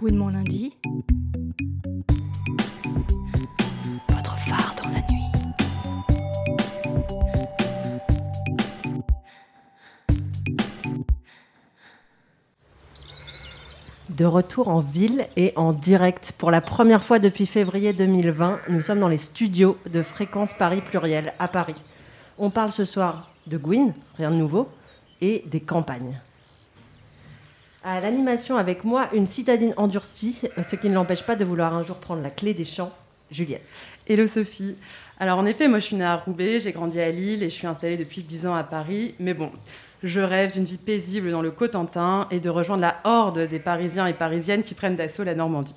Gouinement lundi. Votre phare dans la nuit. De retour en ville et en direct. Pour la première fois depuis février 2020, nous sommes dans les studios de Fréquence Paris Pluriel à Paris. On parle ce soir de Gwyn, rien de nouveau, et des campagnes. À l'animation avec moi, une citadine endurcie, ce qui ne l'empêche pas de vouloir un jour prendre la clé des champs, Juliette. Hello Sophie. Alors en effet, moi je suis née à Roubaix, j'ai grandi à Lille et je suis installée depuis 10 ans à Paris. Mais bon, je rêve d'une vie paisible dans le Cotentin et de rejoindre la horde des Parisiens et Parisiennes qui prennent d'assaut la Normandie.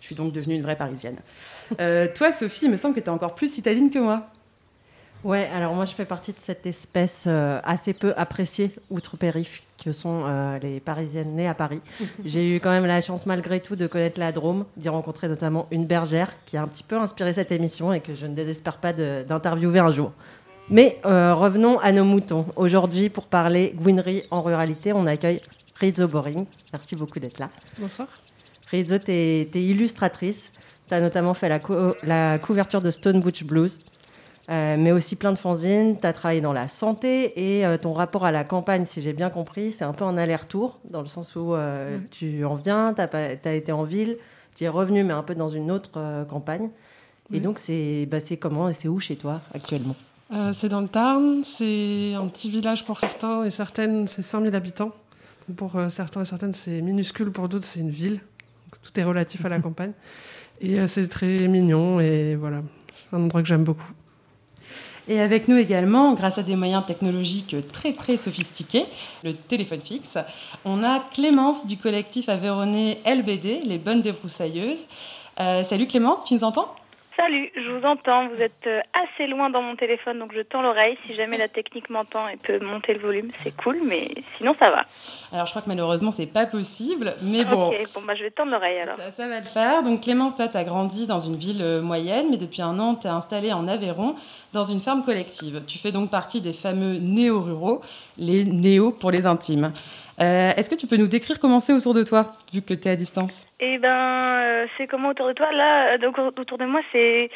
Je suis donc devenue une vraie Parisienne. Euh, toi Sophie, il me semble que tu es encore plus citadine que moi. Ouais, alors moi je fais partie de cette espèce euh, assez peu appréciée outre-périph que sont euh, les Parisiennes nées à Paris. J'ai eu quand même la chance malgré tout de connaître la Drôme, d'y rencontrer notamment une bergère qui a un petit peu inspiré cette émission et que je ne désespère pas d'interviewer un jour. Mais euh, revenons à nos moutons. Aujourd'hui, pour parler gouinerie en ruralité, on accueille Rizzo Boring. Merci beaucoup d'être là. Bonsoir. Rizzo, tu es, illustratrice. Tu as notamment fait la, la couverture de Stone Butch Blues, euh, mais aussi plein de fanzines. Tu as travaillé dans la santé et euh, ton rapport à la campagne, si j'ai bien compris, c'est un peu un aller-retour, dans le sens où euh, tu en viens, tu as, été en ville, tu es revenu, mais un peu dans une autre campagne. Et donc, c'est bah, comment et c'est où chez toi actuellement? C'est dans le Tarn, c'est un petit village pour certains et certaines, c'est 5000 habitants. Pour certains et certaines, c'est minuscule, pour d'autres, c'est une ville. Donc, tout est relatif à la campagne. Et c'est très mignon et voilà, c'est un endroit que j'aime beaucoup. Et avec nous également, grâce à des moyens technologiques très très sophistiqués, le téléphone fixe, on a Clémence du collectif aveyronnais LBD, les Bonnes Débroussailleuses. Euh, salut Clémence, tu nous entends? Salut, je vous entends. Vous êtes euh, assez loin dans mon téléphone, donc je tends l'oreille. Si jamais la technique m'entend et peut monter le volume, c'est cool, mais sinon ça va. Alors je crois que malheureusement c'est pas possible, mais bon. Ok, bon bah je vais tendre l'oreille alors. Ça, ça va le faire. Donc Clémence, toi, tu as grandi dans une ville euh, moyenne, mais depuis un an, tu es installée en Aveyron dans une ferme collective. Tu fais donc partie des fameux néo-ruraux, les néo pour les intimes. Euh, Est-ce que tu peux nous décrire comment c'est autour de toi, vu que tu es à distance? Eh ben, euh, c'est comment autour de toi? Là, euh, donc autour de moi, c'est.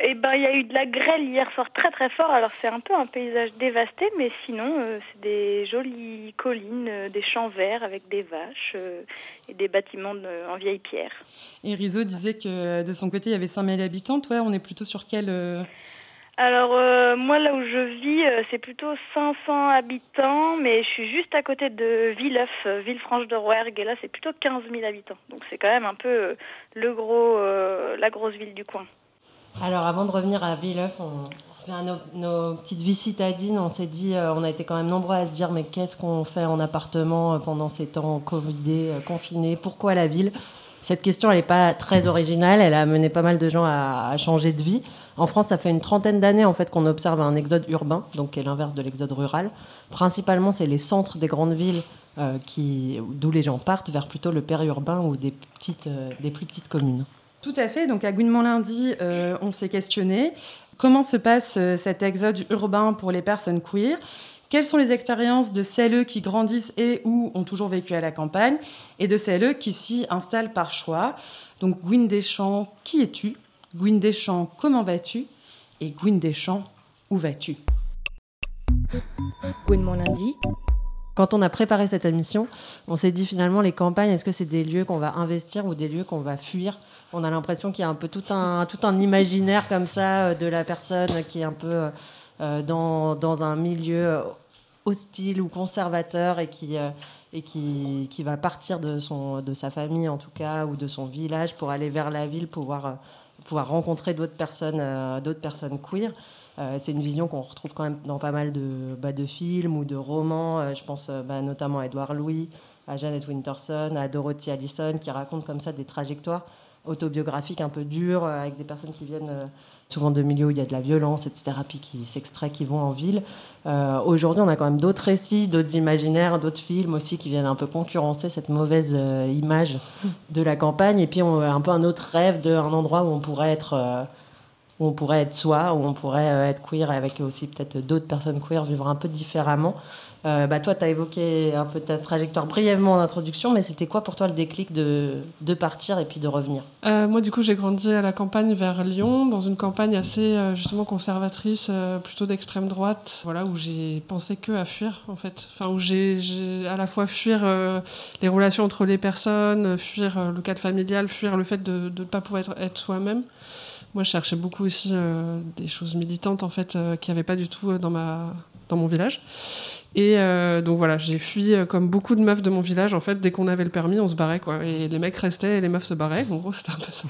Eh ben, il y a eu de la grêle hier soir très très fort. Alors c'est un peu un paysage dévasté, mais sinon, euh, c'est des jolies collines, des champs verts avec des vaches et des bâtiments de- en vieille pierre. Et Rizzo disait que de son côté, il y avait 5000 habitants. Toi, on est plutôt sur quel... Alors euh, moi là où je vis, euh, c'est plutôt 500 habitants, mais je suis juste à côté de Villeuf, euh, Villefranche-de-Rouergue, et là c'est plutôt 15 000 habitants. Donc c'est quand même un peu la grosse ville du coin. Alors, avant de revenir à Villeuf, on nos, nos petites vies citadines. On s'est dit, on a été quand même nombreux à se dire, mais qu'est-ce qu'on fait en appartement pendant ces temps Covidés, confinés? Pourquoi la ville? Cette question, n'est pas très originale. Elle a amené pas mal de gens à, changer de vie. En France, ça fait une trentaine d'années en fait qu'on observe un exode urbain, donc qui est l'inverse de l'exode rural. Principalement, c'est les centres des grandes villes euh, qui, d'où les gens partent vers plutôt le périurbain ou des, petites, euh, des plus petites communes. Tout à fait. Donc à Gouinement lundi, euh, on s'est questionné. Comment se passe cet exode urbain pour les personnes queer? Quelles sont les expériences de celles qui grandissent et ou ont toujours vécu à la campagne et de celles qui s'y installent par choix? Donc Gwyn Deschamps, qui es-tu? Gwyn Deschamps, comment vas-tu? Et Gwyn Deschamps, où vas-tu? Gouinement lundi. Quand on a préparé cette émission, on s'est dit finalement les campagnes, est-ce que c'est des lieux qu'on va investir ou des lieux qu'on va fuir? On a l'impression qu'il y a un peu tout un, tout un imaginaire comme ça euh, de la personne qui est un peu euh, dans, dans un milieu euh, hostile ou conservateur et qui, euh, et qui, qui va partir de, son, de sa famille en tout cas ou de son village pour aller vers la ville, pouvoir, euh, pouvoir rencontrer d'autres personnes, euh, personnes queer. Euh, c'est une vision qu'on retrouve quand même dans pas mal de, bah, de films ou de romans. Euh, je pense euh, bah, notamment à Edouard Louis, à Janet Winterson, à Dorothy Allison, qui racontent comme ça des trajectoires autobiographiques un peu dures, euh, avec des personnes qui viennent euh, souvent de milieux où il y a de la violence, etc., puis qui s'extraient, qui vont en ville. Euh, Aujourd'hui, on a quand même d'autres récits, d'autres imaginaires, d'autres films aussi qui viennent un peu concurrencer cette mauvaise image de la campagne. Et puis, on a un peu un autre rêve d'un endroit où on pourrait être... où on pourrait être soi, où on pourrait être queer avec aussi peut-être d'autres personnes queer, vivre un peu différemment. Euh, bah, toi, tu as évoqué un peu ta trajectoire brièvement en introduction, mais c'était quoi pour toi le déclic de, partir et puis de revenir? Euh, Moi, du coup, j'ai grandi à la campagne vers Lyon, dans une campagne assez justement conservatrice, plutôt d'extrême droite, voilà, où j'ai pensé que à fuir, en fait. Enfin, où j'ai à la fois fuir les relations entre les personnes, fuir le cadre familial, fuir le fait de ne pas pouvoir être, soi-même. Moi, je cherchais beaucoup aussi euh, des choses militantes en fait euh, qui n'y avait pas du tout euh, dans ma dans mon village. Et donc voilà, j'ai fui comme beaucoup de meufs de mon village. En fait, dès qu'on avait le permis, on se barrait quoi. Et les mecs restaient et les meufs se barraient. En gros, c'était un peu ça.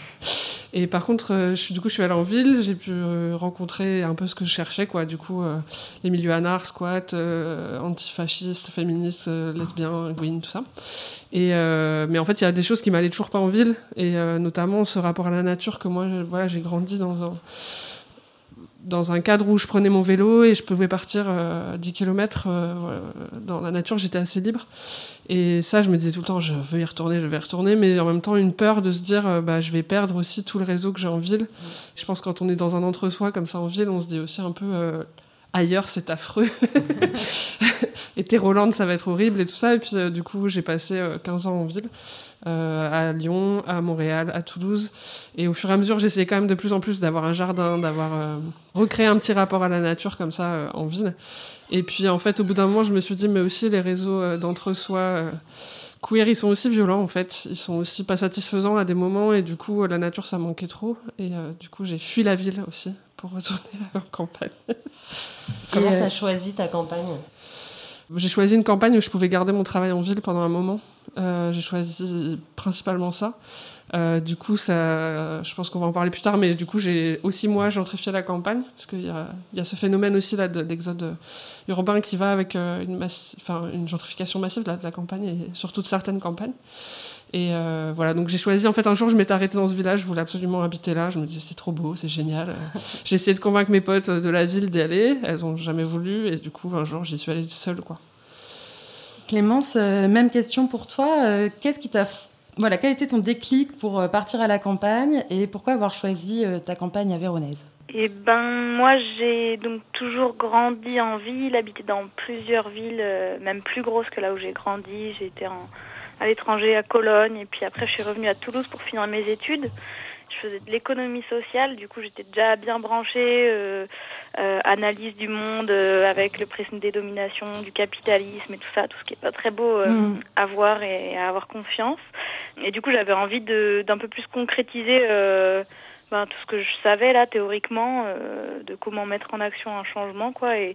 Et par contre, euh, je du coup, je suis allée en ville, j'ai pu euh, rencontrer un peu ce que je cherchais, quoi. Du coup, euh, les milieux anards, squat, antifascistes, féministes, lesbiens, green, tout ça. Et mais en fait, il y a des choses qui m'allaient toujours pas en ville, et notamment ce rapport à la nature que moi, voilà, j'ai grandi dans dans un cadre où je prenais mon vélo et je pouvais partir 10 euh, km euh, dans la nature, j'étais assez libre. Et ça, je me disais tout le temps, je veux y retourner, je vais y retourner, mais en même temps, une peur de se dire, euh, bah, je vais perdre aussi tout le réseau que j'ai en ville. Je pense que quand on est dans un entre-soi comme ça en ville, on se dit aussi un peu, ailleurs, c'est affreux. et Roland, ça va être horrible et tout ça. Et puis, du coup, j'ai passé 15 ans en ville. Euh, à Lyon, à Montréal, à Toulouse. Et au fur et à mesure, j'essayais quand même de plus en plus d'avoir un jardin, d'avoir euh, recréé un petit rapport à la nature comme ça euh, en ville. Et puis en fait, au bout d'un moment, je me suis dit, mais aussi les réseaux d'entre-soi queer, ils sont aussi violents en fait. Ils sont aussi pas satisfaisants à des moments et du coup, la nature, ça manquait trop. Et du coup, j'ai fui la ville aussi pour retourner à la campagne. Comment tu as choisi ta campagne? J'ai choisi une campagne où je pouvais garder mon travail en ville pendant un moment. Euh, j'ai choisi principalement ça. Euh, du coup, ça, je pense qu'on va en parler plus tard, mais du coup, j'ai aussi moi gentrifié la campagne, parce qu'il y y a, ce phénomène aussi là de l'exode urbain qui va avec euh, une gentrification massive de la, de la, campagne et surtout de certaines campagnes. Et euh, voilà, donc j'ai choisi, en fait, un jour, je m'étais arrêtée dans ce village, je voulais absolument habiter là. Je me disais, c'est trop beau, c'est génial. j'ai essayé de convaincre mes potes de la ville d'y aller, elles ont jamais voulu, et du coup, un jour, j'y suis allée seule, quoi. Clémence, euh, même question pour toi. Euh, qu'est-ce qui t'a voilà, quel était ton déclic pour partir à la campagne et pourquoi avoir choisi ta campagne à Véronèse? Eh ben, moi, j'ai donc toujours grandi en ville, habité dans plusieurs villes, même plus grosses que là où j'ai grandi. J'ai été à l'étranger, à Cologne, et puis après, je suis revenue à Toulouse pour finir mes études je faisais de l'économie sociale, du coup j'étais déjà bien branchée, euh, euh, analyse du monde euh, avec le prisme des dominations, du capitalisme et tout ça, tout ce qui est pas très beau mm. à voir et à avoir confiance. Et du coup j'avais envie d'un peu plus concrétiser ben, tout ce que je savais là théoriquement de comment mettre en action un changement quoi et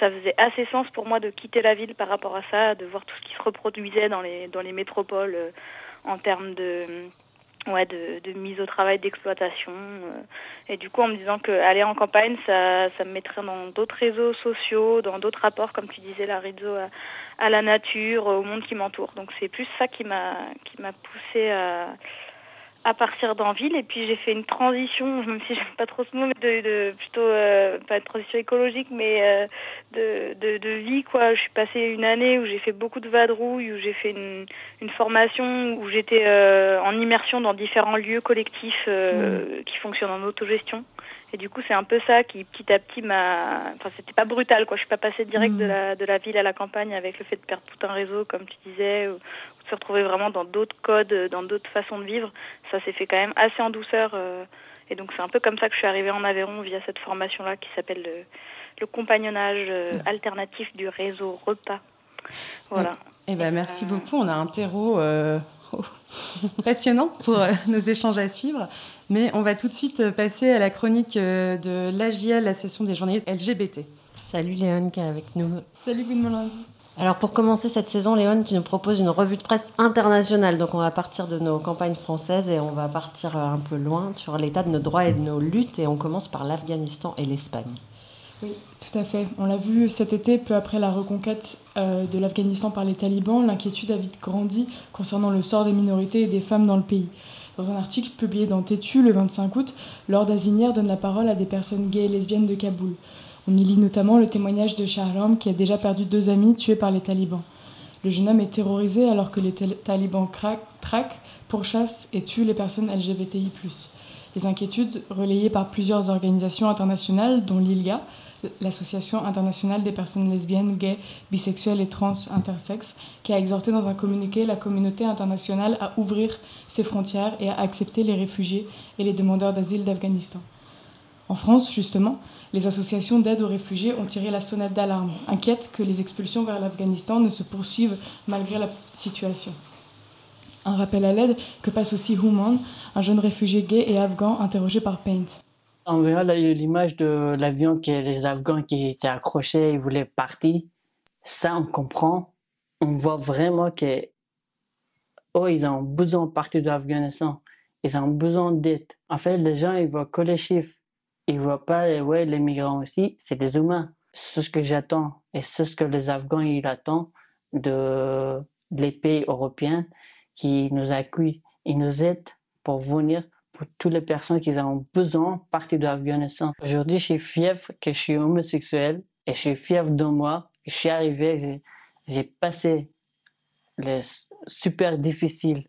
ça faisait assez sens pour moi de quitter la ville par rapport à ça, de voir tout ce qui se reproduisait dans les dans les métropoles en termes de ouais, de, de, mise au travail, d'exploitation. Euh. et du coup, en me disant que aller en campagne, ça, ça me mettrait dans d'autres réseaux sociaux, dans d'autres rapports, comme tu disais, la réseau à, à la nature, au monde qui m'entoure. Donc c'est plus ça qui m'a qui m'a poussé à à partir d'Anville et puis j'ai fait une transition, même si j'aime pas trop ce mot, mais de, de plutôt euh, pas de transition écologique, mais euh, de, de, de, vie quoi. Je suis passée une année où j'ai fait beaucoup de vadrouilles, où j'ai fait une, une formation où j'étais euh, en immersion dans différents lieux collectifs mmh. qui fonctionnent en autogestion. Et du coup, c'est un peu ça qui, petit à petit, m'a. Enfin, c'était pas brutal, quoi. Je suis pas passée direct de, mmh. la, de la ville à la campagne avec le fait de perdre tout un réseau, comme tu disais, ou, de se retrouver vraiment dans d'autres codes, dans d'autres façons de vivre. Ça s'est fait quand même assez en douceur. Euh, et donc, c'est un peu comme ça que je suis arrivée en Aveyron via cette formation-là qui s'appelle le, le, compagnonnage euh, alternatif du réseau repas. Voilà. Eh ben, merci beaucoup. On a un terreau. Euh, passionnant pour nos échanges à suivre. Mais on va tout de suite passer à la chronique euh, de l'AJL, la session des journalistes LGBT. Salut Léon qui est avec nous. Salut Good lundi. Alors pour commencer cette saison, Léon, tu nous proposes une revue de presse internationale. Donc on va partir de nos campagnes françaises et on va partir un peu loin sur l'état de nos droits et de nos luttes. Et on commence par l'Afghanistan et l'Espagne. Oui, tout à fait. On l'a vu cet été, peu après la reconquête euh, de l'Afghanistan par les talibans, l'inquiétude a vite grandi concernant le sort des minorités et des femmes dans le pays. Dans un article publié dans Tétu le 25 août, Lord Azinière donne la parole à des personnes gays et lesbiennes de Kaboul. On y lit notamment le témoignage de Shahram qui a déjà perdu deux amis tués par les talibans. Le jeune homme est terrorisé alors que les talibans traquent, pourchassent et tuent les personnes LGBTI. Les inquiétudes relayées par plusieurs organisations internationales, dont l'ILGA, l'Association internationale des personnes lesbiennes, gays, bisexuelles et trans intersexes, qui a exhorté dans un communiqué la communauté internationale à ouvrir ses frontières et à accepter les réfugiés et les demandeurs d'asile d'Afghanistan. En France, justement, les associations d'aide aux réfugiés ont tiré la sonnette d'alarme, inquiètes que les expulsions vers l'Afghanistan ne se poursuivent malgré la situation. Un rappel à l'aide que passe aussi Human, un jeune réfugié gay et afghan interrogé par Paint. On verra l'image de l'avion que les Afghans qui étaient accrochés, ils voulaient partir. Ça, on comprend. On voit vraiment que oh, ils ont besoin de partir de l'Afghanistan. Ils ont besoin d'aide. En fait, les gens, ils voient que les chiffres. Ils voient pas, ouais, les migrants aussi, c'est des humains. C'est ce que j'attends et c'est ce que les Afghans, ils attendent de, des pays européens qui nous accueillent. Ils nous aident pour venir pour toutes les personnes qui ont besoin de partir de. Aujourd'hui, je suis fier que je suis homosexuel et je suis fier de moi. Je suis arrivé, j'ai passé le super difficile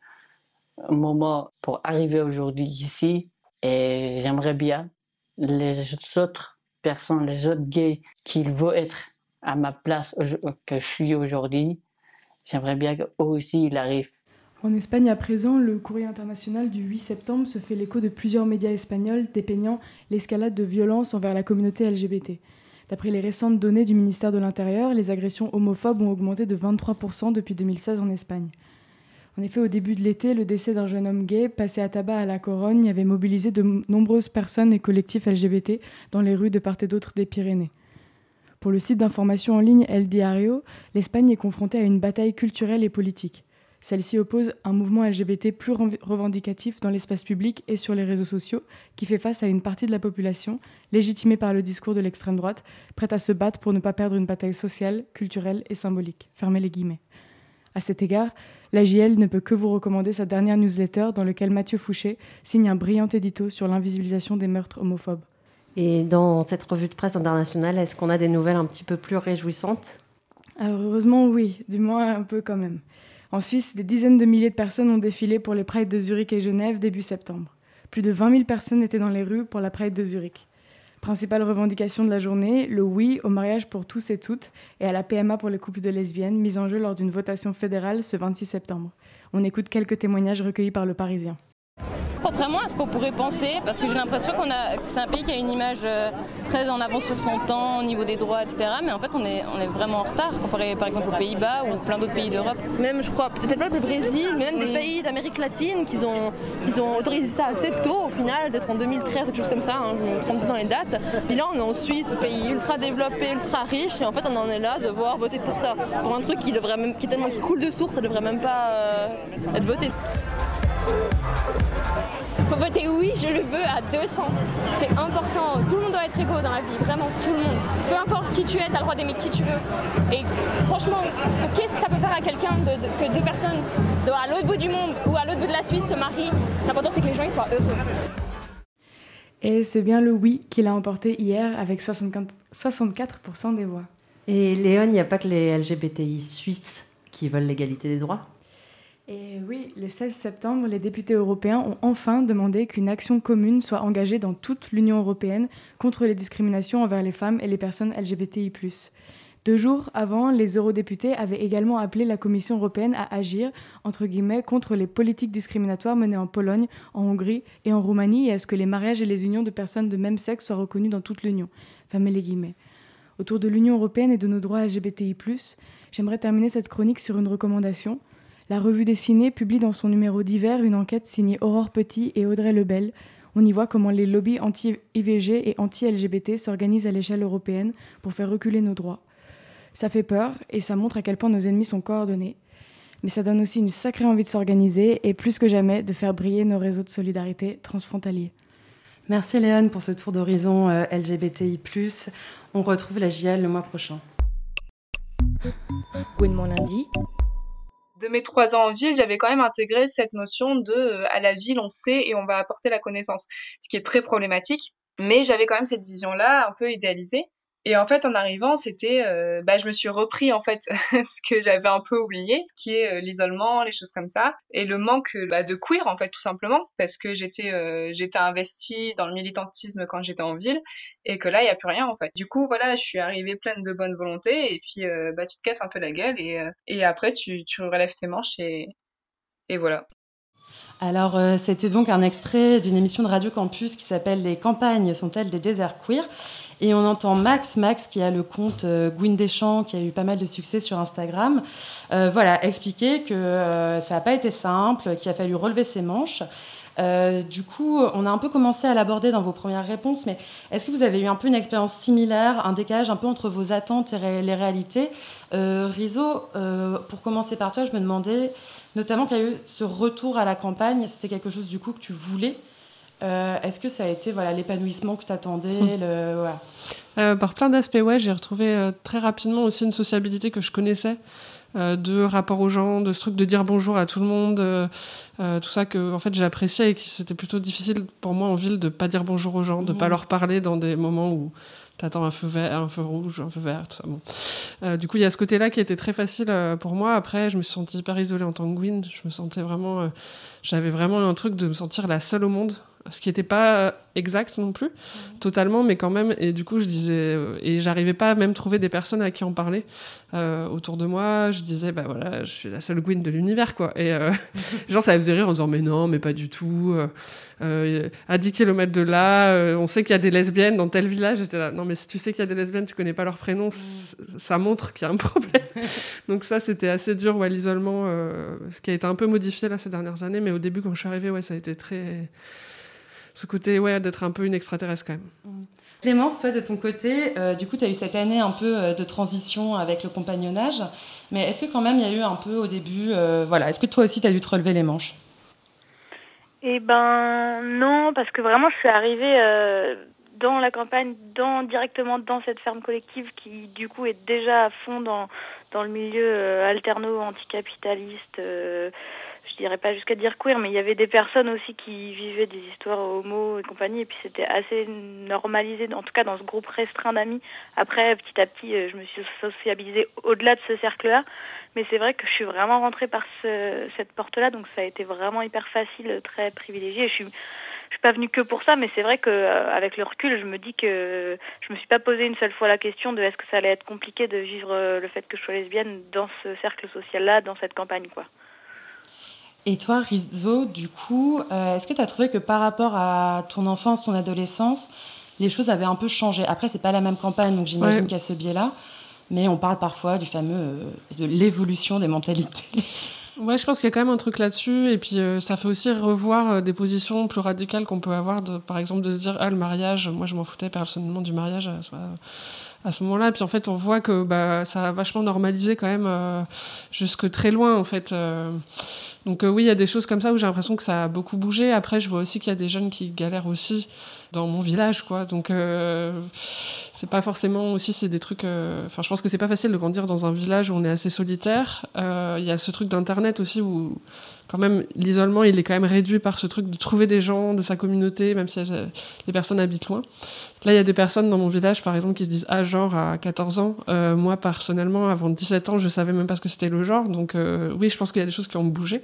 moment pour arriver aujourd'hui ici et j'aimerais bien les autres personnes, les autres gays qui veulent être à ma place que je suis aujourd'hui, j'aimerais bien qu'eux aussi ils arrivent en Espagne, à présent, le courrier international du 8 septembre se fait l'écho de plusieurs médias espagnols dépeignant l'escalade de violence envers la communauté LGBT. D'après les récentes données du ministère de l'Intérieur, les agressions homophobes ont augmenté de 23% depuis 2016 en Espagne. En effet, au début de l'été, le décès d'un jeune homme gay passé à tabac à la Corogne avait mobilisé de nombreuses personnes et collectifs LGBT dans les rues de part et d'autre des Pyrénées. Pour le site d'information en ligne El Diario, l'Espagne est confrontée à une bataille culturelle et politique. Celle-ci oppose un mouvement LGBT plus revendicatif dans l'espace public et sur les réseaux sociaux, qui fait face à une partie de la population, légitimée par le discours de l'extrême droite, prête à se battre pour ne pas perdre une bataille sociale, culturelle et symbolique. Fermez les guillemets. À cet égard, l'AJL ne peut que vous recommander sa dernière newsletter dans laquelle Mathieu Fouché signe un brillant édito sur l'invisibilisation des meurtres homophobes. Et dans cette revue de presse internationale, est-ce qu'on a des nouvelles un petit peu plus réjouissantes? Alors heureusement oui, du moins un peu quand même. En Suisse, des dizaines de milliers de personnes ont défilé pour les Prides de Zurich et Genève début septembre. Plus de 20 000 personnes étaient dans les rues pour la Pride de Zurich. Principale revendication de la journée, le oui au mariage pour tous et toutes et à la PMA pour les couples de lesbiennes, mise en jeu lors d'une votation fédérale ce 26 septembre. On écoute quelques témoignages recueillis par le Parisien contrairement à ce qu'on pourrait penser, parce que j'ai l'impression qu'on a, que c'est un pays qui a une image euh, très en avance sur son temps au niveau des droits, etc. Mais en fait, on est, on est vraiment en retard comparé par exemple aux Pays-Bas ou plein d'autres pays d'Europe. Même, je crois, peut-être pas le Brésil, mais même des pays d'Amérique latine qui ont, qui ont autorisé ça assez tôt au final, peut-être en 2013, quelque chose comme ça, hein, je me trompe dans les dates. Puis là, on est en Suisse, pays ultra développé, ultra riche, et en fait, on en est là de voir voter pour ça, pour un truc qui devrait même, qui tellement qui coule de source, ça devrait même pas euh, être voté faut voter oui, je le veux à 200. C'est important. Tout le monde doit être égaux dans la vie, vraiment tout le monde. Peu importe qui tu es, tu as le droit d'aimer qui tu veux. Et franchement, qu'est-ce que ça peut faire à quelqu'un que deux personnes à l'autre bout du monde ou à l'autre bout de la Suisse se marient? L'important c'est que les gens ils soient heureux. Et c'est bien le oui qu'il a emporté hier avec 64% des voix. Et Léon, il n'y a pas que les LGBTI suisses qui veulent l'égalité des droits? Et oui, le 16 septembre, les députés européens ont enfin demandé qu'une action commune soit engagée dans toute l'Union européenne contre les discriminations envers les femmes et les personnes LGBTI. Deux jours avant, les eurodéputés avaient également appelé la Commission européenne à agir, entre guillemets, contre les politiques discriminatoires menées en Pologne, en Hongrie et en Roumanie et à ce que les mariages et les unions de personnes de même sexe soient reconnus dans toute l'Union. Fermez les guillemets. Autour de l'Union européenne et de nos droits LGBTI, j'aimerais terminer cette chronique sur une recommandation. La revue dessinée publie dans son numéro d'hiver une enquête signée Aurore Petit et Audrey Lebel. On y voit comment les lobbies anti-IVG et anti-LGBT s'organisent à l'échelle européenne pour faire reculer nos droits. Ça fait peur et ça montre à quel point nos ennemis sont coordonnés. Mais ça donne aussi une sacrée envie de s'organiser et plus que jamais de faire briller nos réseaux de solidarité transfrontaliers. Merci Léon pour ce tour d'horizon euh, LGBTI. On retrouve la JL le mois prochain. lundi, de mes trois ans en ville, j'avais quand même intégré cette notion de euh, à la ville on sait et on va apporter la connaissance, ce qui est très problématique. Mais j'avais quand même cette vision-là un peu idéalisée. Et en fait, en arrivant, c'était, euh, bah, je me suis repris en fait ce que j'avais un peu oublié, qui est euh, l'isolement, les choses comme ça, et le manque bah, de queer en fait, tout simplement, parce que j'étais, euh, j'étais investie dans le militantisme quand j'étais en ville, et que là, il y a plus rien en fait. Du coup, voilà, je suis arrivée pleine de bonne volonté, et puis bah, tu te casses un peu la gueule, et, et après, tu, tu relèves tes manches, et, et voilà. Alors, c'était donc un extrait d'une émission de Radio Campus qui s'appelle Les campagnes sont-elles des déserts queer? Et on entend Max, Max qui a le compte euh, Gwyn Deschamps, qui a eu pas mal de succès sur Instagram, euh, voilà, expliquer que euh, ça n'a pas été simple, qu'il a fallu relever ses manches. du coup, on a un peu commencé à l'aborder dans vos premières réponses, mais est-ce que vous avez eu un peu une expérience similaire, un décalage un peu entre vos attentes et les réalités? Rizo, pour commencer par toi, je me demandais notamment qu'il y a eu ce retour à la campagne, c'était quelque chose du coup que tu voulais euh, est-ce que ça a été voilà l'épanouissement que tu attendais le, euh, Par plein d'aspects, ouais, j'ai retrouvé euh, très rapidement aussi une sociabilité que je connaissais, de rapport aux gens, de ce truc de dire bonjour à tout le monde, tout ça que en fait j'appréciais et que c'était plutôt difficile pour moi en ville de pas dire bonjour aux gens, de pas leur parler dans des moments où t'attends un feu vert, un feu rouge, un feu vert, tout ça. Bon. du coup, il y a ce côté-là qui était très facile pour moi. Après, je me suis sentie hyper isolée en tant que Gwyn. Je me sentais vraiment, j'avais vraiment un truc de me sentir la seule au monde ce qui n'était pas exact non plus, mhm. totalement, mais quand même. Et du coup, je disais, euh, et j'arrivais pas à même trouver des personnes à qui en parler euh, autour de moi. Je disais, bah voilà, je suis la seule Gwyn de l'univers, quoi. Et euh, genre, ça faisait rire en disant, mais non, mais pas du tout. à 10 km de là, on sait qu'il y a des lesbiennes dans tel village. J'étais là, non, mais si tu sais qu'il y a des lesbiennes, tu connais pas leur prénom, mhm. ça montre qu'il y a un problème. Donc ça, c'était assez dur, ouais, l'isolement, ce qui a été un peu modifié là ces dernières années. Mais au début, quand je suis arrivée, ouais, ça a été très ce côté ouais, d'être un peu une extraterrestre quand même. Mm. Clémence, toi de ton côté, euh, du coup, tu as eu cette année un peu euh, de transition avec le compagnonnage, mais est-ce que quand même il y a eu un peu au début, euh, voilà, est-ce que toi aussi tu as dû te relever les manches? Eh ben non, parce que vraiment je suis arrivée dans la campagne, dans, directement dans cette ferme collective qui du coup est déjà à fond dans, dans le milieu alterno-anticapitaliste je dirais pas jusqu'à dire queer, mais il y avait des personnes aussi qui vivaient des histoires homo et compagnie, et puis c'était assez normalisé, en tout cas dans ce groupe restreint d'amis. Après, petit à petit, euh, je me suis sociabilisée au-delà de ce cercle-là, mais c'est vrai que je suis vraiment rentrée par ce, cette porte-là, donc ça a été vraiment hyper facile, très privilégié. Je suis suis pas venue que pour ça, mais c'est vrai que euh, avec le recul, je me dis que je me suis pas posé une seule fois la question de est-ce que ça allait être compliqué de vivre euh, le fait que je sois lesbienne dans ce cercle social-là, dans cette campagne, quoi. Et toi, Rizzo, du coup, euh, est-ce que tu as trouvé que par rapport à ton enfance, ton adolescence, les choses avaient un peu changé? Après, c'est pas la même campagne, donc j'imagine qu'il y a ce biais-là, mais on parle parfois du fameux euh, de l'évolution des mentalités. Ouais, je pense qu'il y a quand même un truc là-dessus, et puis euh, ça fait aussi revoir des positions plus radicales qu'on peut avoir, de, par exemple de se dire ah le mariage, moi je m'en foutais personnellement du mariage, à ce moment-là. Puis en fait, on voit que bah, ça a vachement normalisé quand même euh, jusque très loin en fait. Euh. donc euh, oui, il y a des choses comme ça où j'ai l'impression que ça a beaucoup bougé. Après, je vois aussi qu'il y a des jeunes qui galèrent aussi dans mon village, quoi. Donc c'est pas forcément aussi c'est des trucs. Enfin, je pense que c'est pas facile de grandir dans un village où on est assez solitaire. Il y a ce truc d'internet aussi où quand même, l'isolement, il est quand même réduit par ce truc de trouver des gens de sa communauté, même si les personnes habitent loin. Là, il y a des personnes dans mon village, par exemple, qui se disent ah genre à 14 ans. Euh, moi, personnellement, avant 17 ans, je savais même pas ce que c'était le genre. Donc euh, oui, je pense qu'il y a des choses qui ont bougé,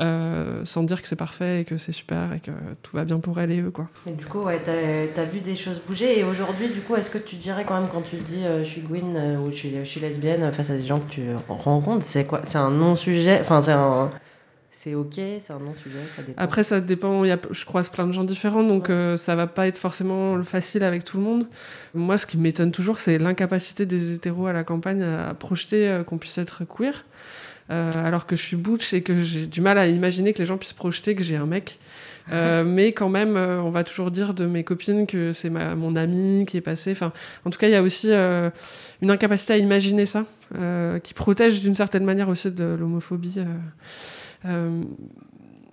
euh, sans dire que c'est parfait et que c'est super et que tout va bien pour elle et eux, quoi. Du coup, ouais, t'as as vu des choses bouger. Et aujourd'hui, du coup, est-ce que tu dirais quand même quand tu dis je suis Gwyn ou je suis, je suis lesbienne face à des gens que tu rencontres, c'est quoi? C'est un non-sujet? Enfin, c'est un c'est ok, c'est un non-sujet, ça dépend. Après, ça dépend. Y a, je croise plein de gens différents, donc euh, ça va pas être forcément facile avec tout le monde. Moi, ce qui m'étonne toujours, c'est l'incapacité des hétéros à la campagne à projeter euh, qu'on puisse être queer. Euh, alors que je suis butch et que j'ai du mal à imaginer que les gens puissent projeter que j'ai un mec. Mais quand même, on va toujours dire de mes copines que c'est mon ami qui est passé. Enfin, en tout cas, il y a aussi une incapacité à imaginer ça, qui protège d'une certaine manière aussi de l'homophobie. Euh,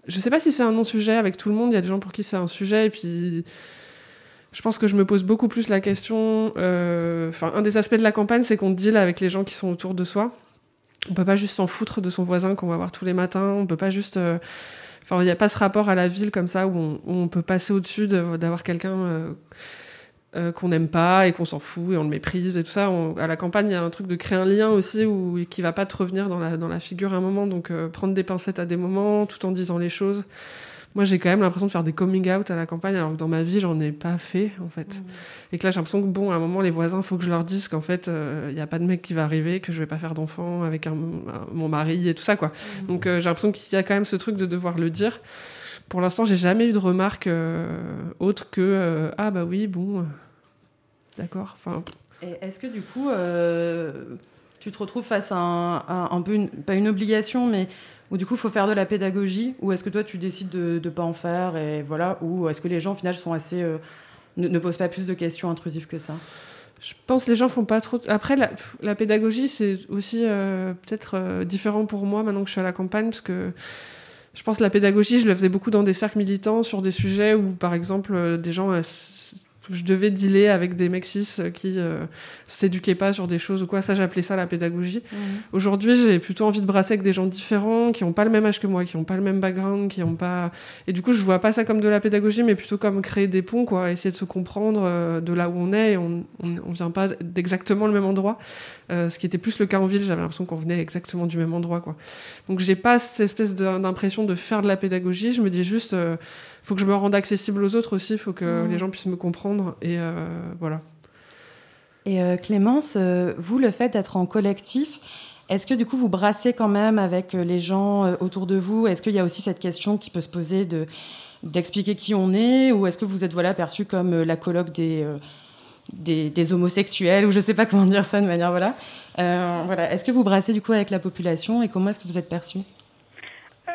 je sais pas si c'est un non-sujet avec tout le monde. Il y a des gens pour qui c'est un sujet. Et puis, je pense que je me pose beaucoup plus la question. Euh, enfin, un des aspects de la campagne, c'est qu'on deal avec les gens qui sont autour de soi. On peut pas juste s'en foutre de son voisin qu'on va voir tous les matins. On peut pas juste. Euh, enfin, il n'y a pas ce rapport à la ville comme ça où on, peut passer au-dessus d'avoir quelqu'un euh, qu'on n'aime pas et qu'on s'en fout et on le méprise et tout ça. À la campagne, il y a un truc de créer un lien aussi où, qui va pas te revenir dans la, dans la figure à un moment. Donc euh, prendre des pincettes à des moments tout en disant les choses. Moi, j'ai quand même l'impression de faire des coming out à la campagne, alors que dans ma vie, j'en ai pas fait, en fait. Et que là, j'ai l'impression que, bon, à un moment, les voisins, faut que je leur dise qu'en fait, il n'y a pas de mec qui va arriver, que je vais pas faire d'enfant avec un- un- mon mari et tout ça, quoi. Donc, euh, j'ai l'impression qu'il y a quand même ce truc de devoir le dire. Pour l'instant, j'ai jamais eu de remarques euh, autres que euh, Ah, bah oui, bon, euh, d'accord. Enfin, est-ce que du coup, euh, tu te retrouves face à un, à un peu, une- pas une obligation, mais où du coup, il faut faire de la pédagogie Ou est-ce que toi, tu décides de ne pas en faire et voilà Ou est-ce que les gens, au final, sont assez, euh, ne, posent pas plus de questions intrusives que ça? Je pense que les gens font pas trop. Après, la, pédagogie, c'est aussi euh, peut-être euh, différent pour moi maintenant que je suis à la campagne, parce que je pense que la pédagogie, je le faisais beaucoup dans des cercles militants sur des sujets où, par exemple, des gens. Je devais dealer avec des mecs cis qui euh, s'éduquaient pas sur des choses ou quoi. Ça, j'appelais ça la pédagogie. Aujourd'hui, j'ai plutôt envie de brasser avec des gens différents, qui n'ont pas le même âge que moi, qui n'ont pas le même background, qui n'ont pas. Et du coup, je vois pas ça comme de la pédagogie, mais plutôt comme créer des ponts, quoi, essayer de se comprendre euh, de là où on est. Et on, on, on vient pas d'exactement le même endroit. Euh, ce qui était plus le cas en ville, j'avais l'impression qu'on venait exactement du même endroit, quoi. Donc, j'ai pas cette espèce d'im- d'impression de faire de la pédagogie. Je me dis juste, euh, faut que je me rende accessible aux autres aussi, faut que Mhm. les gens puissent me comprendre. Et euh, voilà. Et euh, Clémence, euh, vous, le fait d'être en collectif, est-ce que du coup vous brassez quand même avec les gens autour de vous? Est-ce qu'il y a aussi cette question qui peut se poser de d'expliquer qui on est? Ou est-ce que vous êtes voilà, perçu comme la colloque des, des, des homosexuels? Ou je ne sais pas comment dire ça de manière... Voilà. Euh, voilà. Est-ce que vous brassez du coup avec la population Et comment est-ce que vous êtes perçu?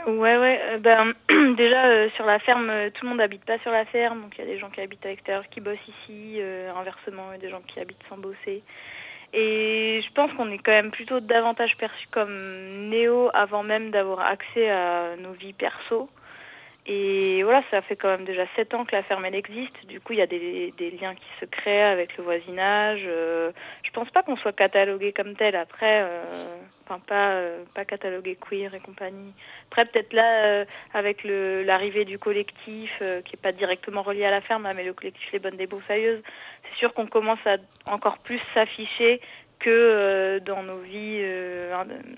Ouais, ouais. euh, ben, déjà, euh, sur la ferme, euh, tout le monde n'habite pas sur la ferme. Donc, il y a des gens qui habitent à l'extérieur qui bossent ici. inversement, il y a des gens qui habitent sans bosser. Et je pense qu'on est quand même plutôt davantage perçu comme néo avant même d'avoir accès à nos vies perso. Et voilà, ça fait quand même déjà sept ans que la ferme elle existe. Du coup, il y a des, des liens qui se créent avec le voisinage. Je pense pas qu'on soit catalogué comme tel. Après, enfin pas euh, pas queer et compagnie. Après, peut-être là, euh, avec le- l'arrivée du collectif, euh, qui est pas directement relié à la ferme, là, mais le collectif Les Bonnes Débroussailleuses, c'est sûr qu'on commence à encore plus s'afficher que euh, dans nos vies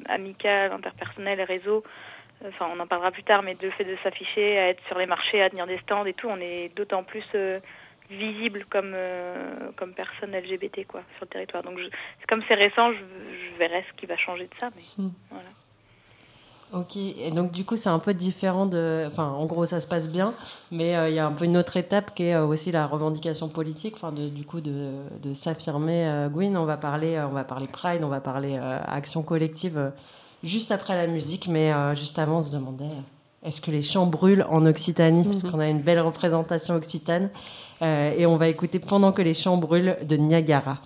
amicales, interpersonnelles et réseaux. Enfin, on en parlera plus tard, mais le fait de s'afficher, à être sur les marchés, à tenir des stands et tout, on est d'autant plus visible comme euh, comme personne LGBT quoi sur le territoire. Donc, je- comme c'est récent, je, je verrai ce qui va changer de ça, mais Hmm. voilà. Ok, et donc du coup c'est un peu différent de... Enfin en gros ça se passe bien, mais euh, il y a un peu une autre étape qui est euh, aussi la revendication politique, enfin de, du coup de, de s'affirmer. Gwyn, on va parler, on va parler Pride, on va parler action collective juste après la musique, mais juste avant on se demandait est-ce que les champs brûlent en Occitanie, puisqu'on a une belle représentation occitane, Euh, et on va écouter Pendant que les champs brûlent de Niagara.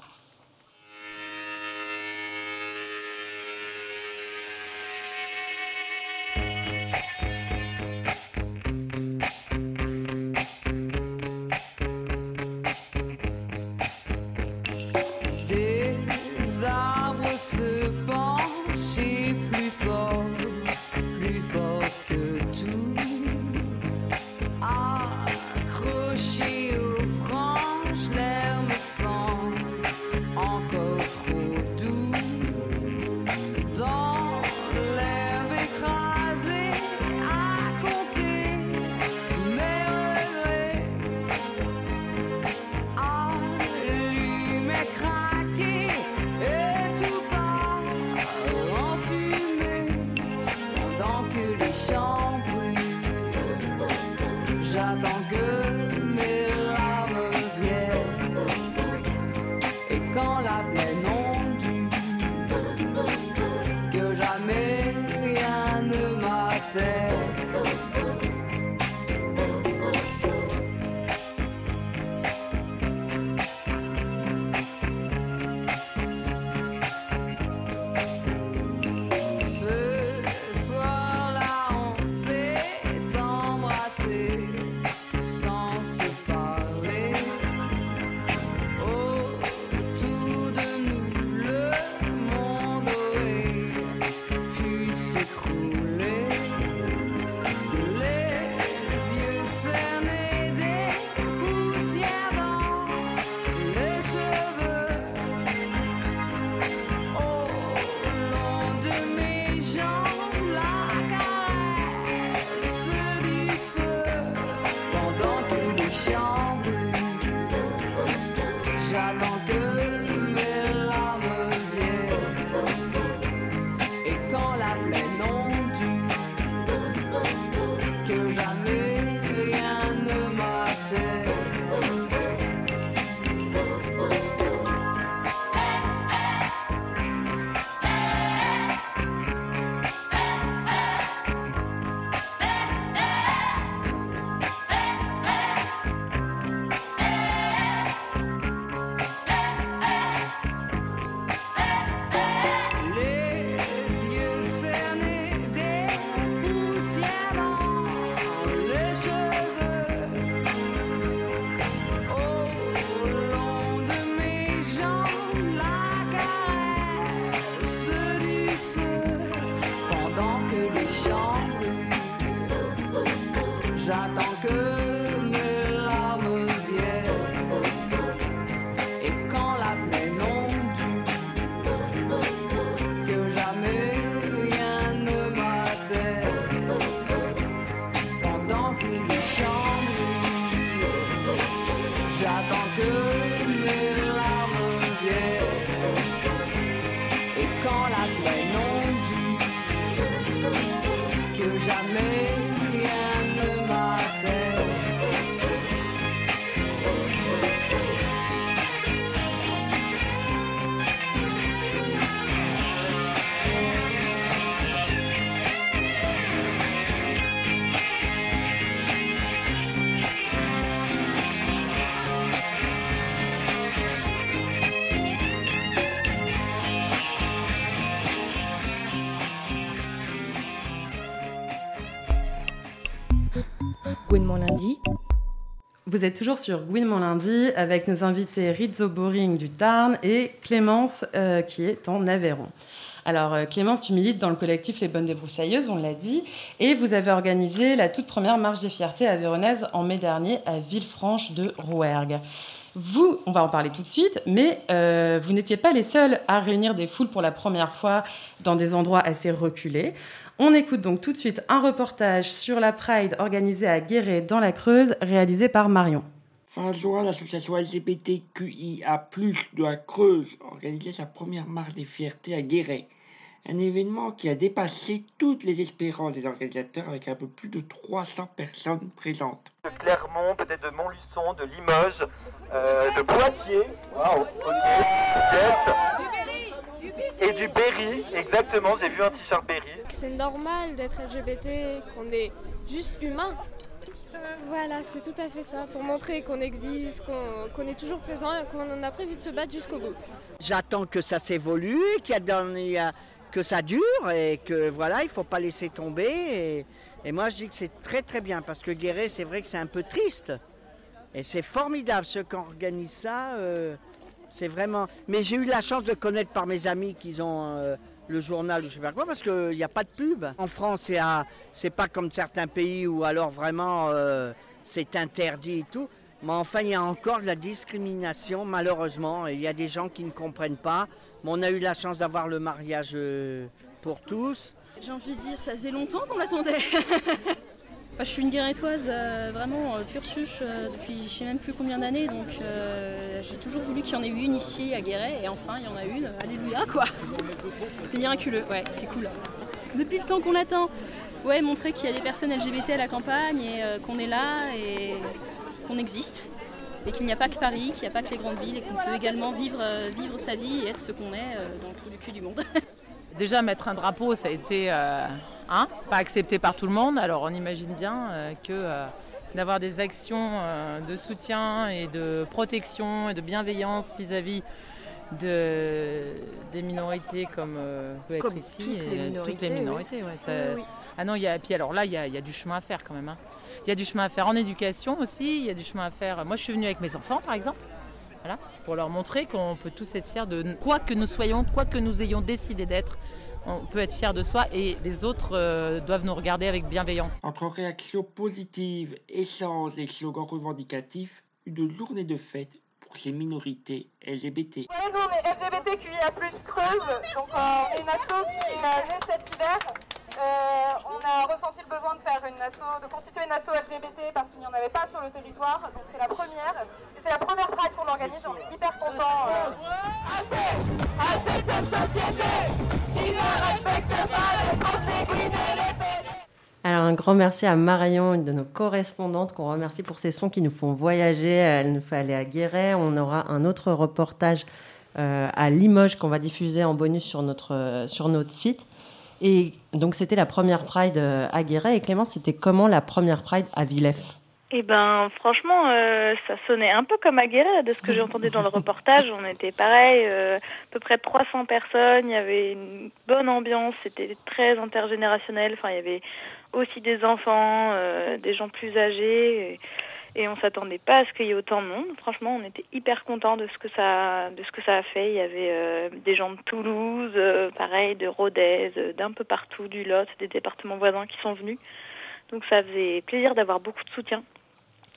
Vous êtes toujours sur mon lundi avec nos invités Rizzo Boring du Tarn et Clémence euh, qui est en Aveyron. Alors euh, Clémence, tu milites dans le collectif Les Bonnes Débroussailleuses, on l'a dit, et vous avez organisé la toute première marche des fiertés avéronaises en mai dernier à Villefranche de Rouergue. Vous, on va en parler tout de suite, mais euh, vous n'étiez pas les seuls à réunir des foules pour la première fois dans des endroits assez reculés. On écoute donc tout de suite un reportage sur la Pride organisée à Guéret dans la Creuse, réalisé par Marion. Fin juin, l'association LGBTQIA+, de la Creuse organisait sa première marche des fiertés à Guéret. Un événement qui a dépassé toutes les espérances des organisateurs avec un peu plus de 300 personnes présentes. de Clermont, peut-être de Montluçon, de Limoges, euh, de Poitiers, yes, et du Berry, exactement, j'ai vu un t-shirt Berry. C'est normal d'être LGBT, qu'on est juste humain. Voilà, c'est tout à fait ça, pour montrer qu'on existe, qu'on est toujours présent et qu'on a prévu de se battre jusqu'au bout. J'attends que ça s'évolue, qu'il y a dans- il y a- que ça dure et que voilà, il faut pas laisser tomber. Et, et moi, je dis que c'est très très bien parce que Guéret, c'est vrai que c'est un peu triste. Et c'est formidable ceux qui organisent ça. euh, c'est vraiment. Mais j'ai eu la chance de connaître par mes amis qu'ils ont euh, le journal ou je sais pas quoi parce qu'il n'y a pas de pub. En France, c'est à- pas comme certains pays où alors vraiment euh, c'est interdit et tout. Mais enfin, il y a encore de la discrimination, malheureusement. Il y a des gens qui ne comprennent pas. Mais on a eu la chance d'avoir le mariage euh, pour tous. J'ai envie de dire, ça faisait longtemps qu'on l'attendait. Je suis une guérétoise euh, vraiment euh, pure souche euh, depuis je sais même plus combien d'années, donc euh, j'ai toujours voulu qu'il y en ait une ici à Guéret, et enfin il y en a une, alléluia quoi. C'est miraculeux, ouais, c'est cool. Depuis le temps qu'on l'attend, ouais, montrer qu'il y a des personnes LGBT à la campagne et qu'on est là et qu'on existe. Et qu'il n'y a pas que Paris, qu'il n'y a pas que les grandes villes et qu'on peut également vivre, vivre sa vie et être ce qu'on est dans le trou du cul du monde. Déjà, mettre un drapeau, ça a été hein, pas accepté par tout le monde. Alors, on imagine bien euh, que euh, d'avoir des actions euh, de soutien et de protection et de bienveillance vis-à-vis de, des minorités comme peut être Comme ici. toutes les et, minorités, toutes les oui. minorités, ouais, ça- Oui, oui. Ah non, il y a, puis alors là, il y a, il y a du chemin à faire quand même. hein. Il y a du chemin à faire en éducation aussi, il y a du chemin à faire. Moi, je suis venue avec mes enfants, par exemple. Voilà, c'est pour leur montrer qu'on peut tous être fiers de quoi que nous soyons, quoi que nous ayons décidé d'être. On peut être fiers de soi et les autres euh, doivent nous regarder avec bienveillance. Entre réactions positives, échanges et slogans revendicatifs, une journée de fête pour ces minorités LGBT. Ouais, nous on est LGBTQIA Creuse, donc euh, on est une asso qui est euh, née cet hiver. Euh, on a ressenti le besoin de faire une asso, de constituer une asso LGBT parce qu'il n'y en avait pas sur le territoire, donc c'est la première. Et c'est la première Pride qu'on organise, on est hyper contents. Assez, assez de cette société qui ne respecte pas les Français, qui ne les paie. Alors un grand merci à Marion, une de nos correspondantes, qu'on remercie pour ces sons qui nous font voyager. Elle nous fait aller à Guéret. On aura un autre reportage euh, à Limoges qu'on va diffuser en bonus sur notre, euh, sur notre site. Et donc c'était la première Pride euh, à Guéret. Et Clément, c'était comment la première Pride à Villef Eh ben, franchement, euh, ça sonnait un peu comme à Guéret, de ce que j'ai entendu dans le reportage. On était pareil, euh, à peu près 300 personnes. Il y avait une bonne ambiance. C'était très intergénérationnel. Enfin, il y avait aussi des enfants, euh, des gens plus âgés. Et on s'attendait pas à ce qu'il y ait autant de monde. Franchement, on était hyper contents de ce que ça, de ce que ça a fait. Il y avait euh, des gens de Toulouse, euh, pareil, de Rodez, euh, d'un peu partout, du Lot, des départements voisins qui sont venus. Donc ça faisait plaisir d'avoir beaucoup de soutien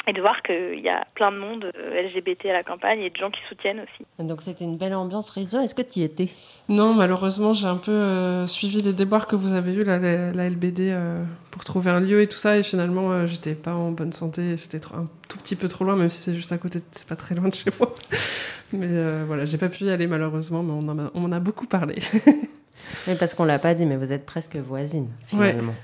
et de voir qu'il y a plein de monde euh, LGBT à la campagne et de gens qui soutiennent aussi. Donc c'était une belle ambiance. Rizzo, est-ce que tu y étais? Non, malheureusement, j'ai un peu euh, suivi les déboires que vous avez eus, la, la LBD, euh, pour trouver un lieu et tout ça. Et finalement, euh, j'étais pas en bonne santé. C'était un tout petit peu trop loin, même si c'est juste à côté, c'est pas très loin de chez moi. Mais euh, voilà, j'ai pas pu y aller malheureusement, mais on en a, on en a beaucoup parlé. Oui, parce qu'on l'a pas dit, mais vous êtes presque voisines, finalement.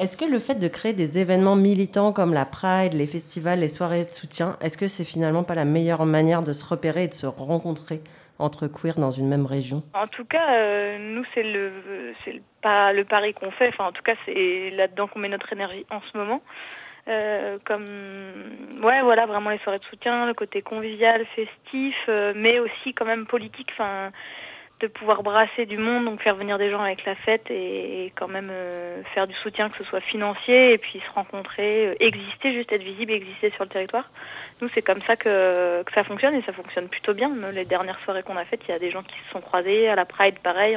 Est-ce que le fait de créer des événements militants comme la Pride, les festivals, les soirées de soutien, est-ce que c'est finalement pas la meilleure manière de se repérer et de se rencontrer entre queer dans une même région? En tout cas, euh, nous, c'est le, le, pas le pari qu'on fait. Enfin, en tout cas, c'est là-dedans qu'on met notre énergie en ce moment. Euh, comme, ouais, voilà, vraiment les soirées de soutien, le côté convivial, festif, euh, mais aussi quand même politique. Enfin, de pouvoir brasser du monde, donc faire venir des gens avec la fête et, quand même euh, faire du soutien, que ce soit financier, et puis se rencontrer, euh, exister, juste être visible, exister sur le territoire. Nous, c'est comme ça que, ça fonctionne et ça fonctionne plutôt bien. Les dernières soirées qu'on a faites, il y a des gens qui se sont croisés à la Pride, pareil.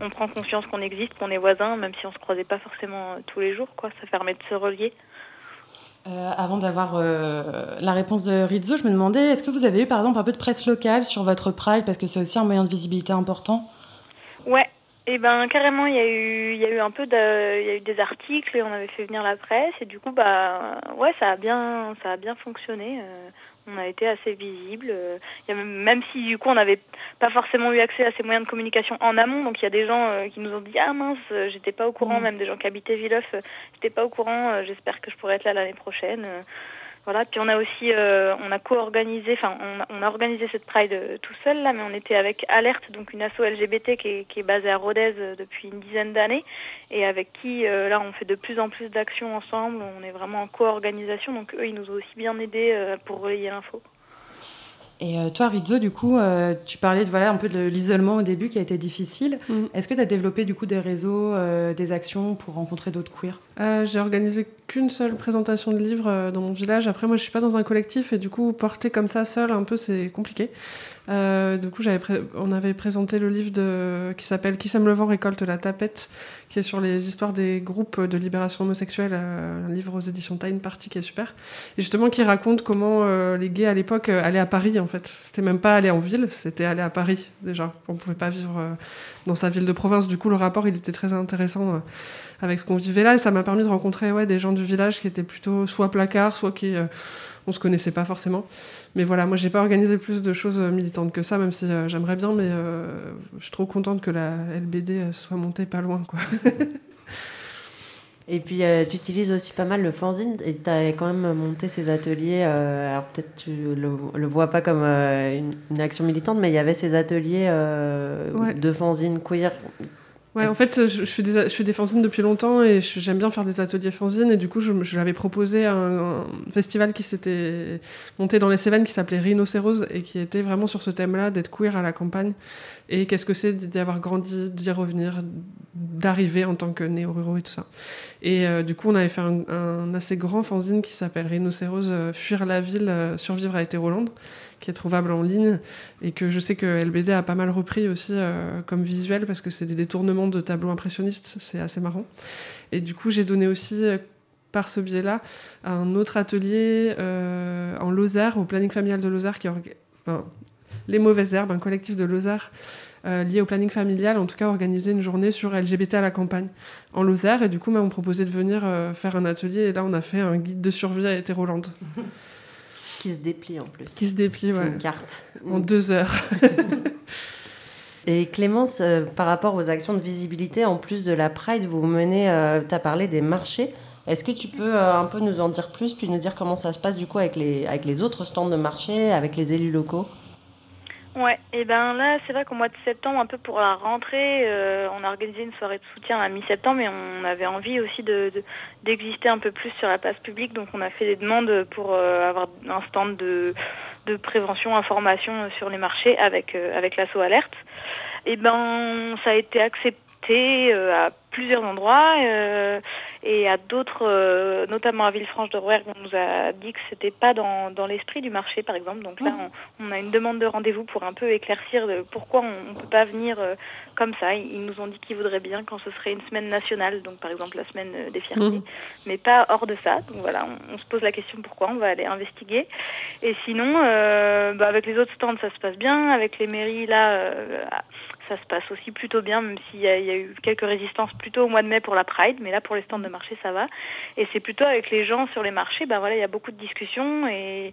On, prend conscience qu'on existe, qu'on est voisins, même si on se croisait pas forcément tous les jours. Quoi, ça permet de se relier. Euh, avant d'avoir euh, la réponse de Rizzo, je me demandais, est-ce que vous avez eu par exemple un peu de presse locale sur votre Pride? Parce que c'est aussi un moyen de visibilité important. Ouais, et ben carrément, il y a eu, y a eu un peu de, y a eu des articles et on avait fait venir la presse. Et du coup bah ouais, ça a bien, ça a bien fonctionné. Euh, on a été assez visible. Euh, il y a même, même si du coup on n'avait pas forcément eu accès à ces moyens de communication en amont, donc il y a des gens euh, qui nous ont dit ah mince, euh, j'étais pas au courant, Mhm. même des gens qui habitaient Villeuf, j'étais pas au courant. J'espère que je pourrai être là l'année prochaine. Voilà, puis on a aussi, euh, on a co-organisé, enfin, on a, organisé cette Pride euh, tout seul là, mais on était avec Alerte, donc une asso LGBT qui est, basée à Rodez euh, depuis une dizaine d'années, et avec qui là on fait de plus en plus d'actions ensemble. On est vraiment en co-organisation, donc eux ils nous ont aussi bien aidés pour relayer l'info. Et euh, toi, Rizzo, du coup, euh, tu parlais de, voilà, un peu de l'isolement au début qui a été difficile. Est-ce que tu as développé du coup des réseaux, euh, des actions pour rencontrer d'autres queers? Euh, j'ai organisé qu'une seule présentation de livre dans mon village. Après, moi, je suis pas dans un collectif et du coup, porter comme ça seul, un peu, c'est compliqué. Euh, du coup, on avait présenté le livre qui s'appelle Qui sème le vent récolte la tapette, qui est sur les histoires des groupes de libération homosexuelle, euh, un livre aux éditions Time Party qui est super. Et justement, qui raconte comment euh, les gays à l'époque allaient à Paris, en fait. C'était même pas aller en ville, c'était aller à Paris déjà. On pouvait pas vivre dans sa ville de province. Du coup, le rapport, il était très intéressant. avec ce qu'on vivait là et ça m'a permis de rencontrer ouais, des gens du village qui étaient plutôt soit placards, soit qui on se connaissait pas forcément. Mais voilà, moi j'ai pas organisé plus de choses euh, militantes que ça, même si euh, j'aimerais bien, mais euh, je suis trop contente que la LBD soit montée pas loin. Quoi. Et puis, euh, tu utilises aussi pas mal le fanzine et tu as quand même monté ces ateliers. euh, alors, peut-être tu le, le vois pas comme euh, une, une action militante, mais il y avait ces ateliers Ouais. de fanzine queer. Ouais, en fait, je, je fais des, je fanzines depuis longtemps et j'aime bien faire des ateliers fanzines. Et du coup, je, je l'avais proposé à un, festival qui s'était monté dans les Cévennes qui s'appelait Rhinocéros et qui était vraiment sur ce thème-là, d'être queer à la campagne. Et qu'est-ce que c'est d'y avoir grandi, d'y revenir, d'arriver en tant que néo-ruraux et tout ça. Et euh, du coup, on avait fait un, un assez grand fanzine qui s'appelle Rhinocéros euh, Fuir la ville, euh, survivre à Hétéroland, qui est trouvable en ligne et que je sais que LBD a pas mal repris aussi euh, comme visuel parce que c'est des détournements de tableaux impressionnistes, c'est assez marrant. Et du coup, j'ai donné aussi euh, par ce biais-là un autre atelier euh, en Lozère, au planning familial de Lozère, qui Les Mauvaises Herbes, un collectif de Lozère lié au planning familial, en tout cas organisé une journée sur LGBT à la campagne en Lozère. Et du coup, m'ont proposé de venir faire un atelier. Et là, on a fait un guide de survie à Hétéroland. Qui se déplie en plus. Qui se déplie, ouais. une carte. En deux heures. Et Clémence, euh, par rapport aux actions de visibilité, en plus de la Pride, vous menez, tu as parlé des marchés. Est-ce que tu peux euh, un peu nous en dire plus, puis nous dire comment ça se passe du coup avec les, avec les autres stands de marché, avec les élus locaux? Ouais, et ben là, c'est vrai qu'au mois de septembre, un peu pour la rentrée, euh, on a organisé une soirée de soutien à mi-septembre et on avait envie aussi de de- d'exister un peu plus sur la place publique, donc on a fait des demandes pour euh, avoir un stand de de prévention, information sur les marchés avec euh, avec l'asso alerte. Et ben ça a été accepté euh, à plusieurs endroits euh, et à d'autres, euh, notamment à Villefranche de Rouergue, on nous a dit que c'était pas dans, dans l'esprit du marché, par exemple. Donc là, on, on a une demande de rendez-vous pour un peu éclaircir de pourquoi on, on peut pas venir euh, comme ça. Ils, nous ont dit qu'ils voudraient bien quand ce serait une semaine nationale, donc par exemple la semaine euh, des fiertés, Mhm. mais pas hors de ça. Donc voilà, on, on se pose la question pourquoi, on va aller investiguer. Et sinon, euh, bah, avec les autres stands, ça se passe bien. Avec les mairies, là, euh, ça se passe aussi plutôt bien, même s'il y, y a eu quelques résistances plutôt au mois de mai pour la Pride, mais là pour les stands de marché ça va. Et c'est plutôt avec les gens sur les marchés, ben voilà, il y a beaucoup de discussions et,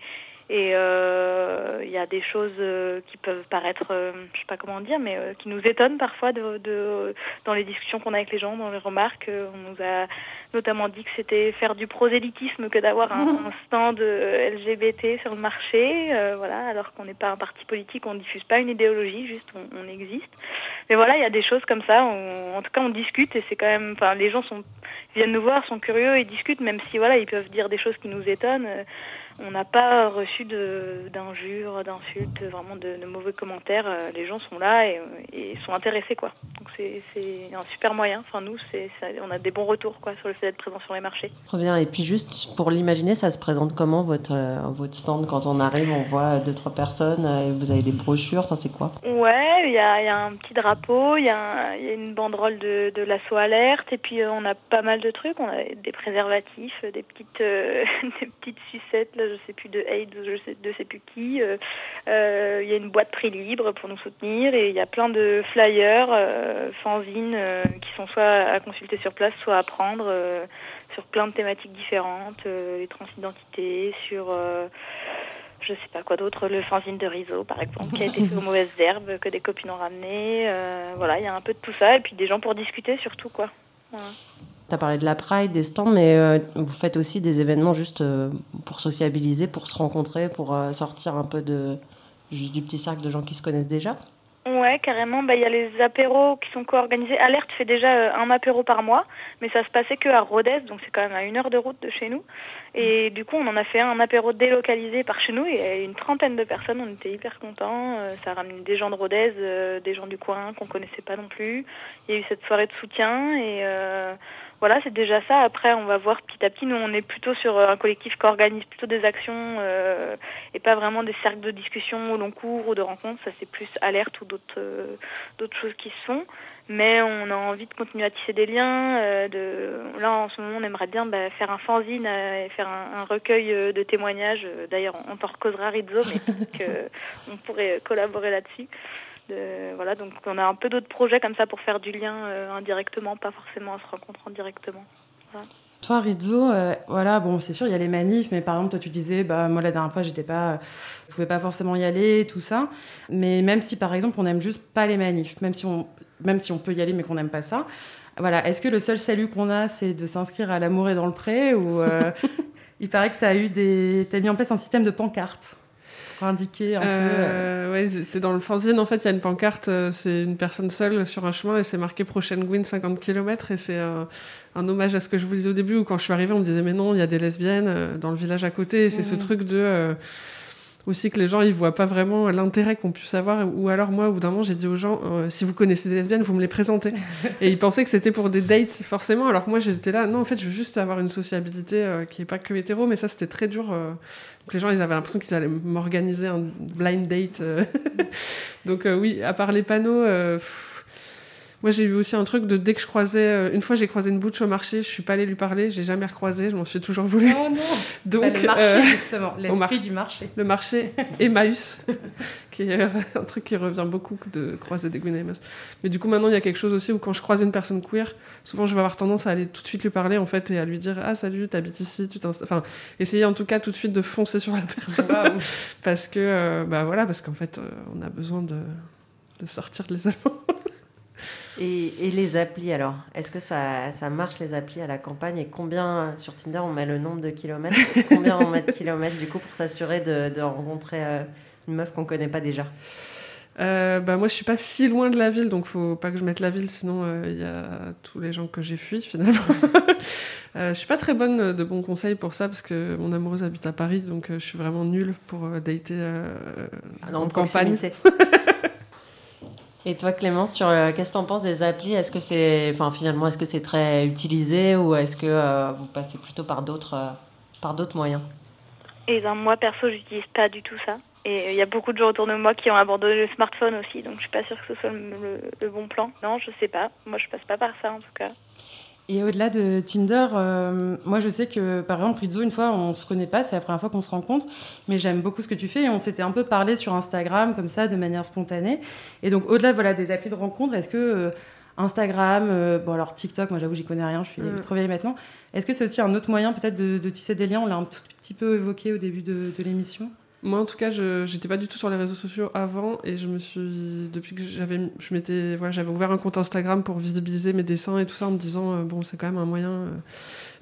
Et euh, il y a des choses euh, qui peuvent paraître, euh, je sais pas comment dire, mais qui nous étonnent parfois de, de, dans les discussions qu'on a avec les gens, dans les remarques. On nous a notamment dit que c'était faire du prosélytisme que d'avoir un, un stand LGBT sur le marché, euh, voilà, alors qu'on n'est pas un parti politique, on diffuse pas une idéologie, juste on, on existe. Mais voilà, il y a des choses comme ça. on- en tout cas, on discute et c'est quand même, enfin, les gens sont viennent nous voir, sont curieux et discutent, même si voilà, ils peuvent dire des choses qui nous étonnent. Euh, On n'a pas reçu d'injures, d'insultes, vraiment de, de mauvais commentaires. Euh, Les gens sont là et, et sont intéressés, quoi. Donc c'est un super moyen. Enfin, nous, ça- on a des bons retours, quoi, sur le fait d'être présent sur les marchés. Très bien. Et puis juste pour l'imaginer, ça se présente comment votre, euh, votre stand quand on arrive On voit deux, trois personnes, euh, et vous avez des brochures, enfin c'est quoi? Ouais, il y a, il y a un petit drapeau, il y, a y une banderole de, de l'assaut alerte, et puis euh, on a pas mal de trucs. On a des préservatifs, des petites, des petites sucettes, là, je sais plus de AIDS, je sais, de sais plus qui. euh, euh, Il y a une boîte prix libre pour nous soutenir, et il y a plein de flyers, euh, fanzines, euh, qui sont soit à consulter sur place, soit à prendre sur plein de thématiques différentes, les transidentités, sur je sais pas quoi d'autre, le fanzine de Rizzo par exemple, qui a été fait aux mauvaises herbes, que des copines ont ramené. voilà, il y a un peu de tout ça, et puis des gens pour discuter surtout, quoi. Voilà. Tu as parlé de la Pride, des stands, mais euh, vous faites aussi des événements juste euh, pour sociabiliser, pour se rencontrer, pour euh, sortir un peu de, juste du petit cercle de gens qui se connaissent déjà? Ouais, carrément. Bah, il y a les apéros qui sont co-organisés. Alerte fait déjà un apéro par mois, mais ça se passait que à Rodez, donc c'est quand même à une heure de route de chez nous. Et du coup, on en a fait un apéro délocalisé par chez nous. Et il y a une trentaine de personnes, on était hyper contents. Ça a ramené des gens de Rodez, des gens du coin qu'on connaissait pas non plus. Il y a eu cette soirée de soutien et voilà, c'est déjà ça. Après, on va voir petit à petit. Nous, on est plutôt sur euh, un collectif qui organise plutôt des actions euh, et pas vraiment des cercles de discussion au long cours ou de rencontres. Ça, c'est plus alerte ou d'autres euh, d'autres choses qui se font. Mais on a envie de continuer à tisser des liens. euh, de... Là, en ce moment, on aimerait bien bah, faire un fanzine et faire un, un recueil de témoignages. D'ailleurs, on, t'en recocausera Rizzo, mais on pourrait collaborer là-dessus. Voilà, donc on a un peu d'autres projets comme ça pour faire du lien euh, indirectement, pas forcément en se rencontrant directement. Voilà. Toi, Rizzo, euh, voilà, bon, c'est sûr, il y a les manifs, mais par exemple, toi, tu disais, bah, moi, la dernière fois, j'étais pas, je pouvais pas forcément y aller, tout ça. Mais même si, par exemple, on n'aime juste pas les manifs, même si on, même si on peut y aller, mais qu'on n'aime pas ça, voilà, est-ce que le seul salut qu'on a, c'est de s'inscrire à l'amour et dans le pré, ou euh, il paraît que tu as eu des, t'as mis en place un système de pancartes pour indiquer un peu. euh, ouais, c'est dans le fanzine, en fait, il y a une pancarte, euh, c'est une personne seule sur un chemin et c'est marqué prochaine Gwyn 50 km et c'est euh, un hommage à ce que je vous disais au début où quand je suis arrivée, on me disait mais non, il y a des lesbiennes dans le village à côté et c'est ce Mhm. truc de aussi que les gens ils voient pas vraiment l'intérêt qu'on puisse avoir. Ou alors moi au bout d'un moment j'ai dit aux gens euh, si vous connaissez des lesbiennes vous me les présentez et ils pensaient que c'était pour des dates forcément. Alors que moi j'étais là non en fait je veux juste avoir une sociabilité euh, qui est pas que hétéro mais ça c'était très dur euh, donc les gens ils avaient l'impression qu'ils allaient m'organiser un blind date euh. donc euh, oui à part les panneaux euh, pff, moi, j'ai eu aussi un truc de dès que je croisais. euh, une fois, j'ai croisé une butch au marché, je suis pas allée lui parler, j'ai jamais recroisé, je m'en suis toujours voulu. Oh non Donc, Bah, le marché, euh, justement, l'esprit marché. du marché. Le marché Emmaüs, qui est euh, un truc qui revient beaucoup de croiser des Emmaüs. Mais du coup, maintenant, il y a quelque chose aussi où quand je croise une personne queer, souvent, je vais avoir tendance à aller tout de suite lui parler, en fait, et à lui dire Ah, salut, t'habites ici, tu t'installes. Enfin, essayer en tout cas tout de suite de foncer sur la personne. Parce que, euh, bah voilà, parce qu'en fait, euh, on a besoin de, de sortir de l'isolement. Et, et les applis alors Est-ce que ça, ça marche les applis à la campagne? Et combien sur Tinder on met le nombre de kilomètres? Combien on met de kilomètres du coup pour s'assurer de, de rencontrer euh, une meuf qu'on connaît pas déjà? Euh, bah moi je suis pas si loin de la ville donc faut pas que je mette la ville sinon euh, il y a tous les gens que j'ai fui finalement. euh, je suis pas très bonne de bons conseils pour ça parce que mon amoureuse habite à Paris donc je suis vraiment nulle pour dater euh, Dans en campagne. Et toi Clémence, sur euh, qu'est-ce que tu en penses des applis? Est-ce que c'est, finalement, est-ce que c'est très utilisé ou est-ce que euh, vous passez plutôt par d'autres, euh, par d'autres moyens? Et ben, moi, perso, j'utilise pas du tout ça. Et il y a beaucoup de gens autour de moi qui ont abandonné le smartphone aussi, donc je suis pas sûre que ce soit le, le- le bon plan. Non, je sais pas. Moi, je passe pas par ça en tout cas. Et au-delà de Tinder, euh, moi je sais que par exemple Rizzo, une fois on se connaît pas, c'est la première fois qu'on se rencontre, mais j'aime beaucoup ce que tu fais et on s'était un peu parlé sur Instagram comme ça de manière spontanée. Et donc au-delà voilà, des applis de rencontre, est-ce que euh, Instagram, euh, bon alors TikTok, moi j'avoue j'y connais rien, je suis Mm. trop vieille maintenant, est-ce que c'est aussi un autre moyen peut-être de, de tisser des liens? On l'a un tout petit peu évoqué au début de, de l'émission. Moi, en tout cas, je j'étais pas du tout sur les réseaux sociaux avant et je me suis depuis que j'avais je m'étais voilà j'avais ouvert un compte Instagram pour visibiliser mes dessins et tout ça en me disant euh, bon c'est quand même un moyen euh,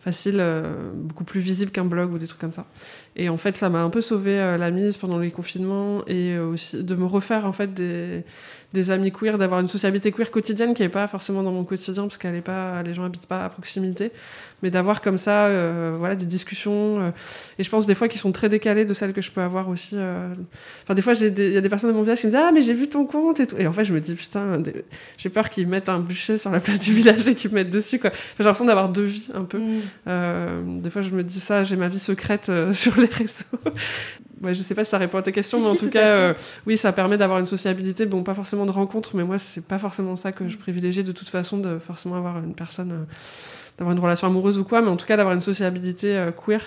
facile euh, beaucoup plus visible qu'un blog ou des trucs comme ça. Et en fait, ça m'a un peu sauvé euh, la mise pendant les confinements et euh, aussi de me refaire en fait des, des amis queer, d'avoir une sociabilité queer quotidienne qui n'est pas forcément dans mon quotidien parce qu'elle est pas, les gens habitent pas à proximité, mais d'avoir comme ça, euh, voilà, des discussions. et je pense des fois qui sont très décalées de celles que je peux avoir aussi. Enfin, des fois, il y a des personnes de mon village qui me disent ah mais j'ai vu ton compte et tout. Et en fait, je me dis putain, des- j'ai peur qu'ils mettent un bûcher sur la place du village et qu'ils me mettent dessus quoi. Enfin, j'ai l'impression d'avoir deux vies un peu. Euh, des fois, je me dis ça, j'ai ma vie secrète sur les réseaux. Ouais, je sais pas si ça répond à ta question, Si, mais en si, tout tout cas, euh, oui, ça permet d'avoir une sociabilité. Bon, pas forcément de rencontre, mais moi, c'est pas forcément ça que je privilégie de toute façon, de forcément avoir une personne, euh, d'avoir une relation amoureuse ou quoi, mais en tout cas, d'avoir une sociabilité euh, queer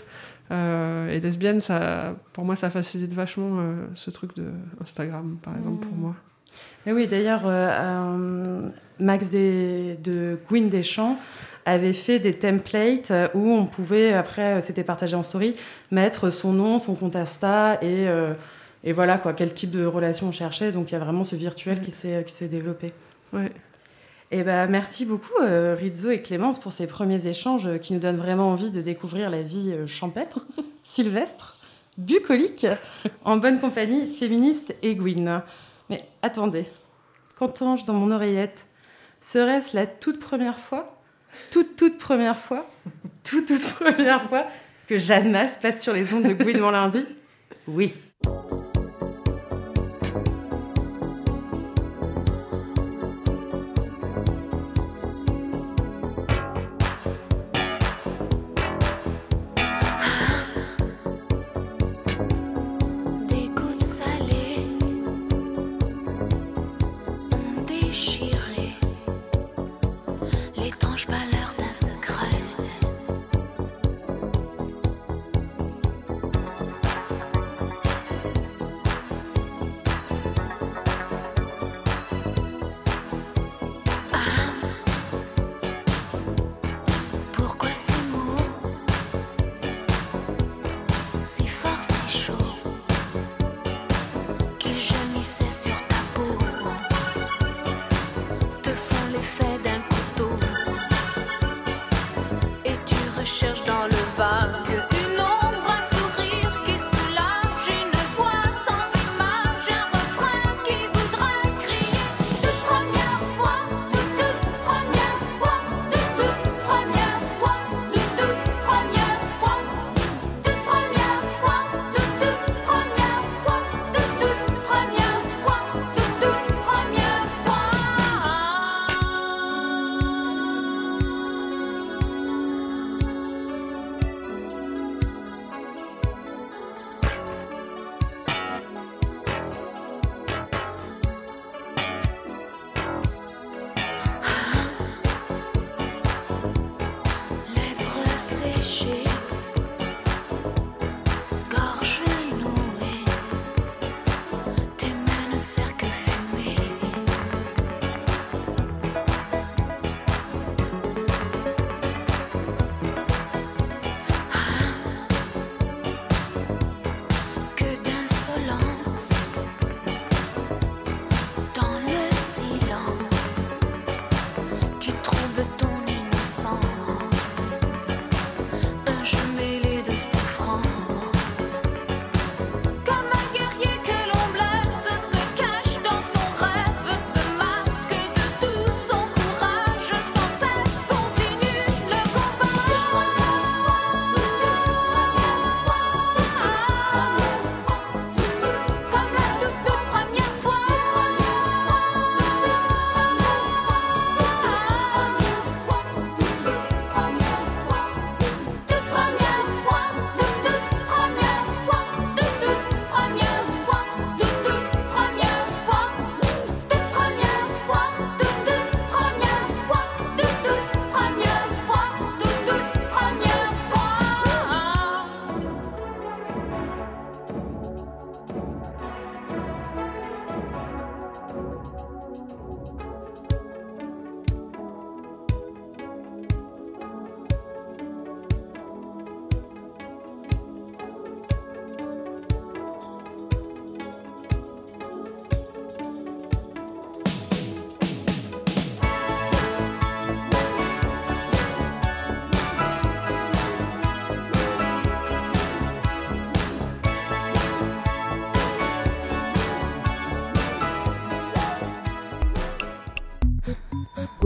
et lesbienne, ça, pour moi, ça facilite vachement ce truc de Instagram, par exemple, pour moi. Mais oui, d'ailleurs, Max des- de Gwyn Deschamps avait fait des templates euh, où on pouvait, après, euh, c'était partagé en story, mettre son nom, son compte Insta et, euh, et voilà quoi, quel type de relation on cherchait. Donc il y a vraiment ce virtuel qui s'est qui s'est développé. Ouais. Et ben merci beaucoup euh, Rizzo et Clémence pour ces premiers échanges euh, qui nous donnent vraiment envie de découvrir la vie euh, champêtre, sylvestre, bucolique, en bonne compagnie, féministe et Gwyn. Mais attendez, qu'entends-je dans mon oreillette? Serait-ce la toute première fois Toute, toute première fois Toute, toute première fois que Jeanne Masse passe sur les ondes de mon lundi Oui.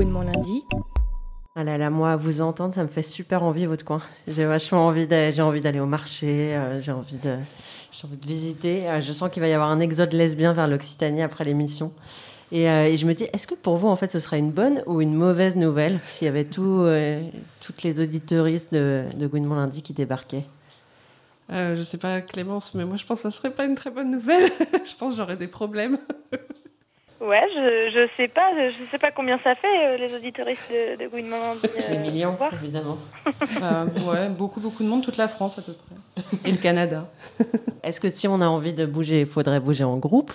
Mon lundi. Ah là là, moi, à vous entendre, ça me fait super envie votre coin. J'ai vachement envie d'aller, j'ai envie d'aller au marché, euh, j'ai envie de, j'ai envie de visiter. Euh, je sens qu'il va y avoir un exode lesbien vers l'Occitanie après l'émission. Et, euh, et je me dis, est-ce que pour vous, en fait, ce serait une bonne ou une mauvaise nouvelle s'il y avait tout, euh, toutes les auditeuristes de, de Gouinement lundi qui débarquaient? Euh, je sais pas, Clémence, mais moi je pense que ça serait pas une très bonne nouvelle. je pense que j'aurais des problèmes. Ouais, je, je sais pas, je, sais pas combien ça fait euh, les auditoristes de, de Lundi. Des euh, millions, voir. évidemment. Bah, ouais, beaucoup, beaucoup de monde, toute la France à peu près. Et le Canada. Est-ce que si on a envie de bouger, il faudrait bouger en groupe?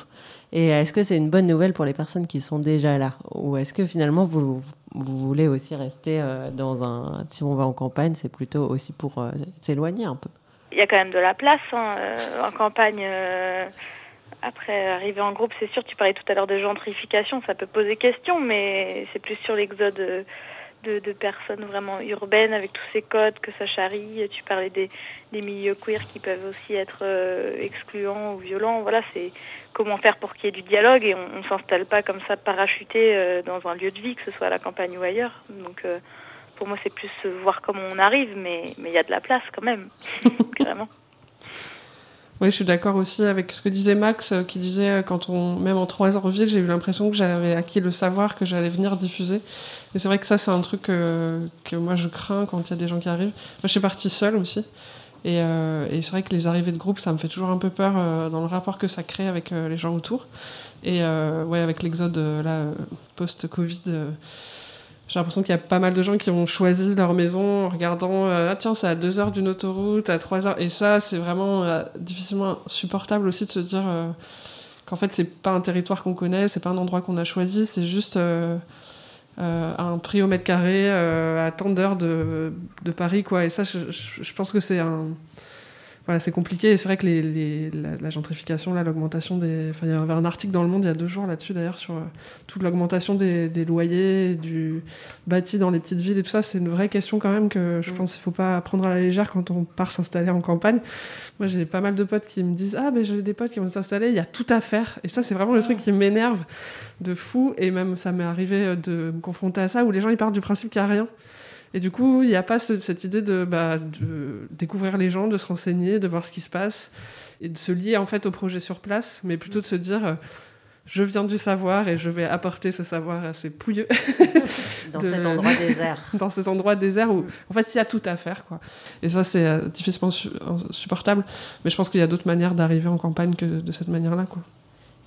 Et est-ce que c'est une bonne nouvelle pour les personnes qui sont déjà là? Ou est-ce que finalement vous, vous voulez aussi rester euh, dans un... Si on va en campagne, c'est plutôt aussi pour euh, s'éloigner un peu? Il y a quand même de la place hein, euh, en campagne. Après, arriver en groupe, c'est sûr, tu parlais tout à l'heure de gentrification, ça peut poser question, mais c'est plus sur l'exode euh, de, de personnes vraiment urbaines avec tous ces codes que ça charrie. Tu parlais des, des milieux queer qui peuvent aussi être euh, excluants ou violents. Voilà, c'est comment faire pour qu'il y ait du dialogue et on ne s'installe pas comme ça parachuté euh, dans un lieu de vie, que ce soit à la campagne ou ailleurs. Donc, euh, pour moi, c'est plus voir comment on arrive, mais mais il y a de la place quand même, carrément. Oui, je suis d'accord aussi avec ce que disait Max, euh, qui disait euh, quand on, même en trois heures en ville, j'ai eu l'impression que j'avais acquis le savoir que j'allais venir diffuser. Et c'est vrai que ça, c'est un truc euh, que moi je crains quand il y a des gens qui arrivent. Moi, je suis partie seule aussi. Et, c'est vrai que les arrivées de groupe, ça me fait toujours un peu peur dans le rapport que ça crée avec les gens autour. Et ouais, avec l'exode là, post-Covid. J'ai l'impression qu'il y a pas mal de gens qui ont choisi leur maison en regardant euh, ah tiens c'est à 2 heures d'une autoroute à 3 heures. Et ça c'est vraiment euh, difficilement supportable aussi de se dire euh, qu'en fait c'est pas un territoire qu'on connaît c'est pas un endroit qu'on a choisi c'est juste un prix au mètre carré à tant d'heures de, de Paris quoi. Et ça je pense que c'est un voilà, c'est compliqué et c'est vrai que les, les- la, la gentrification, là, l'augmentation des. Enfin, il y avait un article dans Le Monde il y a deux jours là-dessus d'ailleurs sur euh, toute l'augmentation des, des loyers, du bâti dans les petites villes et tout ça. C'est une vraie question quand même que je pense qu'il faut pas prendre à la légère quand on part s'installer en campagne. Moi, j'ai pas mal de potes qui me disent Ah, mais j'ai des potes qui vont s'installer, il y a tout à faire. Et ça, c'est vraiment le truc qui m'énerve de fou. Et même, ça m'est arrivé euh, de me confronter à ça où les gens ils partent du principe qu'il n'y a rien. Et du coup, il n'y a pas ce- cette idée de, bah, de découvrir les gens, de se renseigner, de voir ce qui se passe et de se lier en fait au projet sur place, mais plutôt de se dire euh, je viens du savoir et je vais apporter ce savoir assez pouilleux Dans cet endroit désert. dans ces endroits déserts où en fait il y a tout à faire quoi. Et ça c'est euh, difficilement su- supportable, mais je pense qu'il y a d'autres manières d'arriver en campagne que de cette manière-là quoi.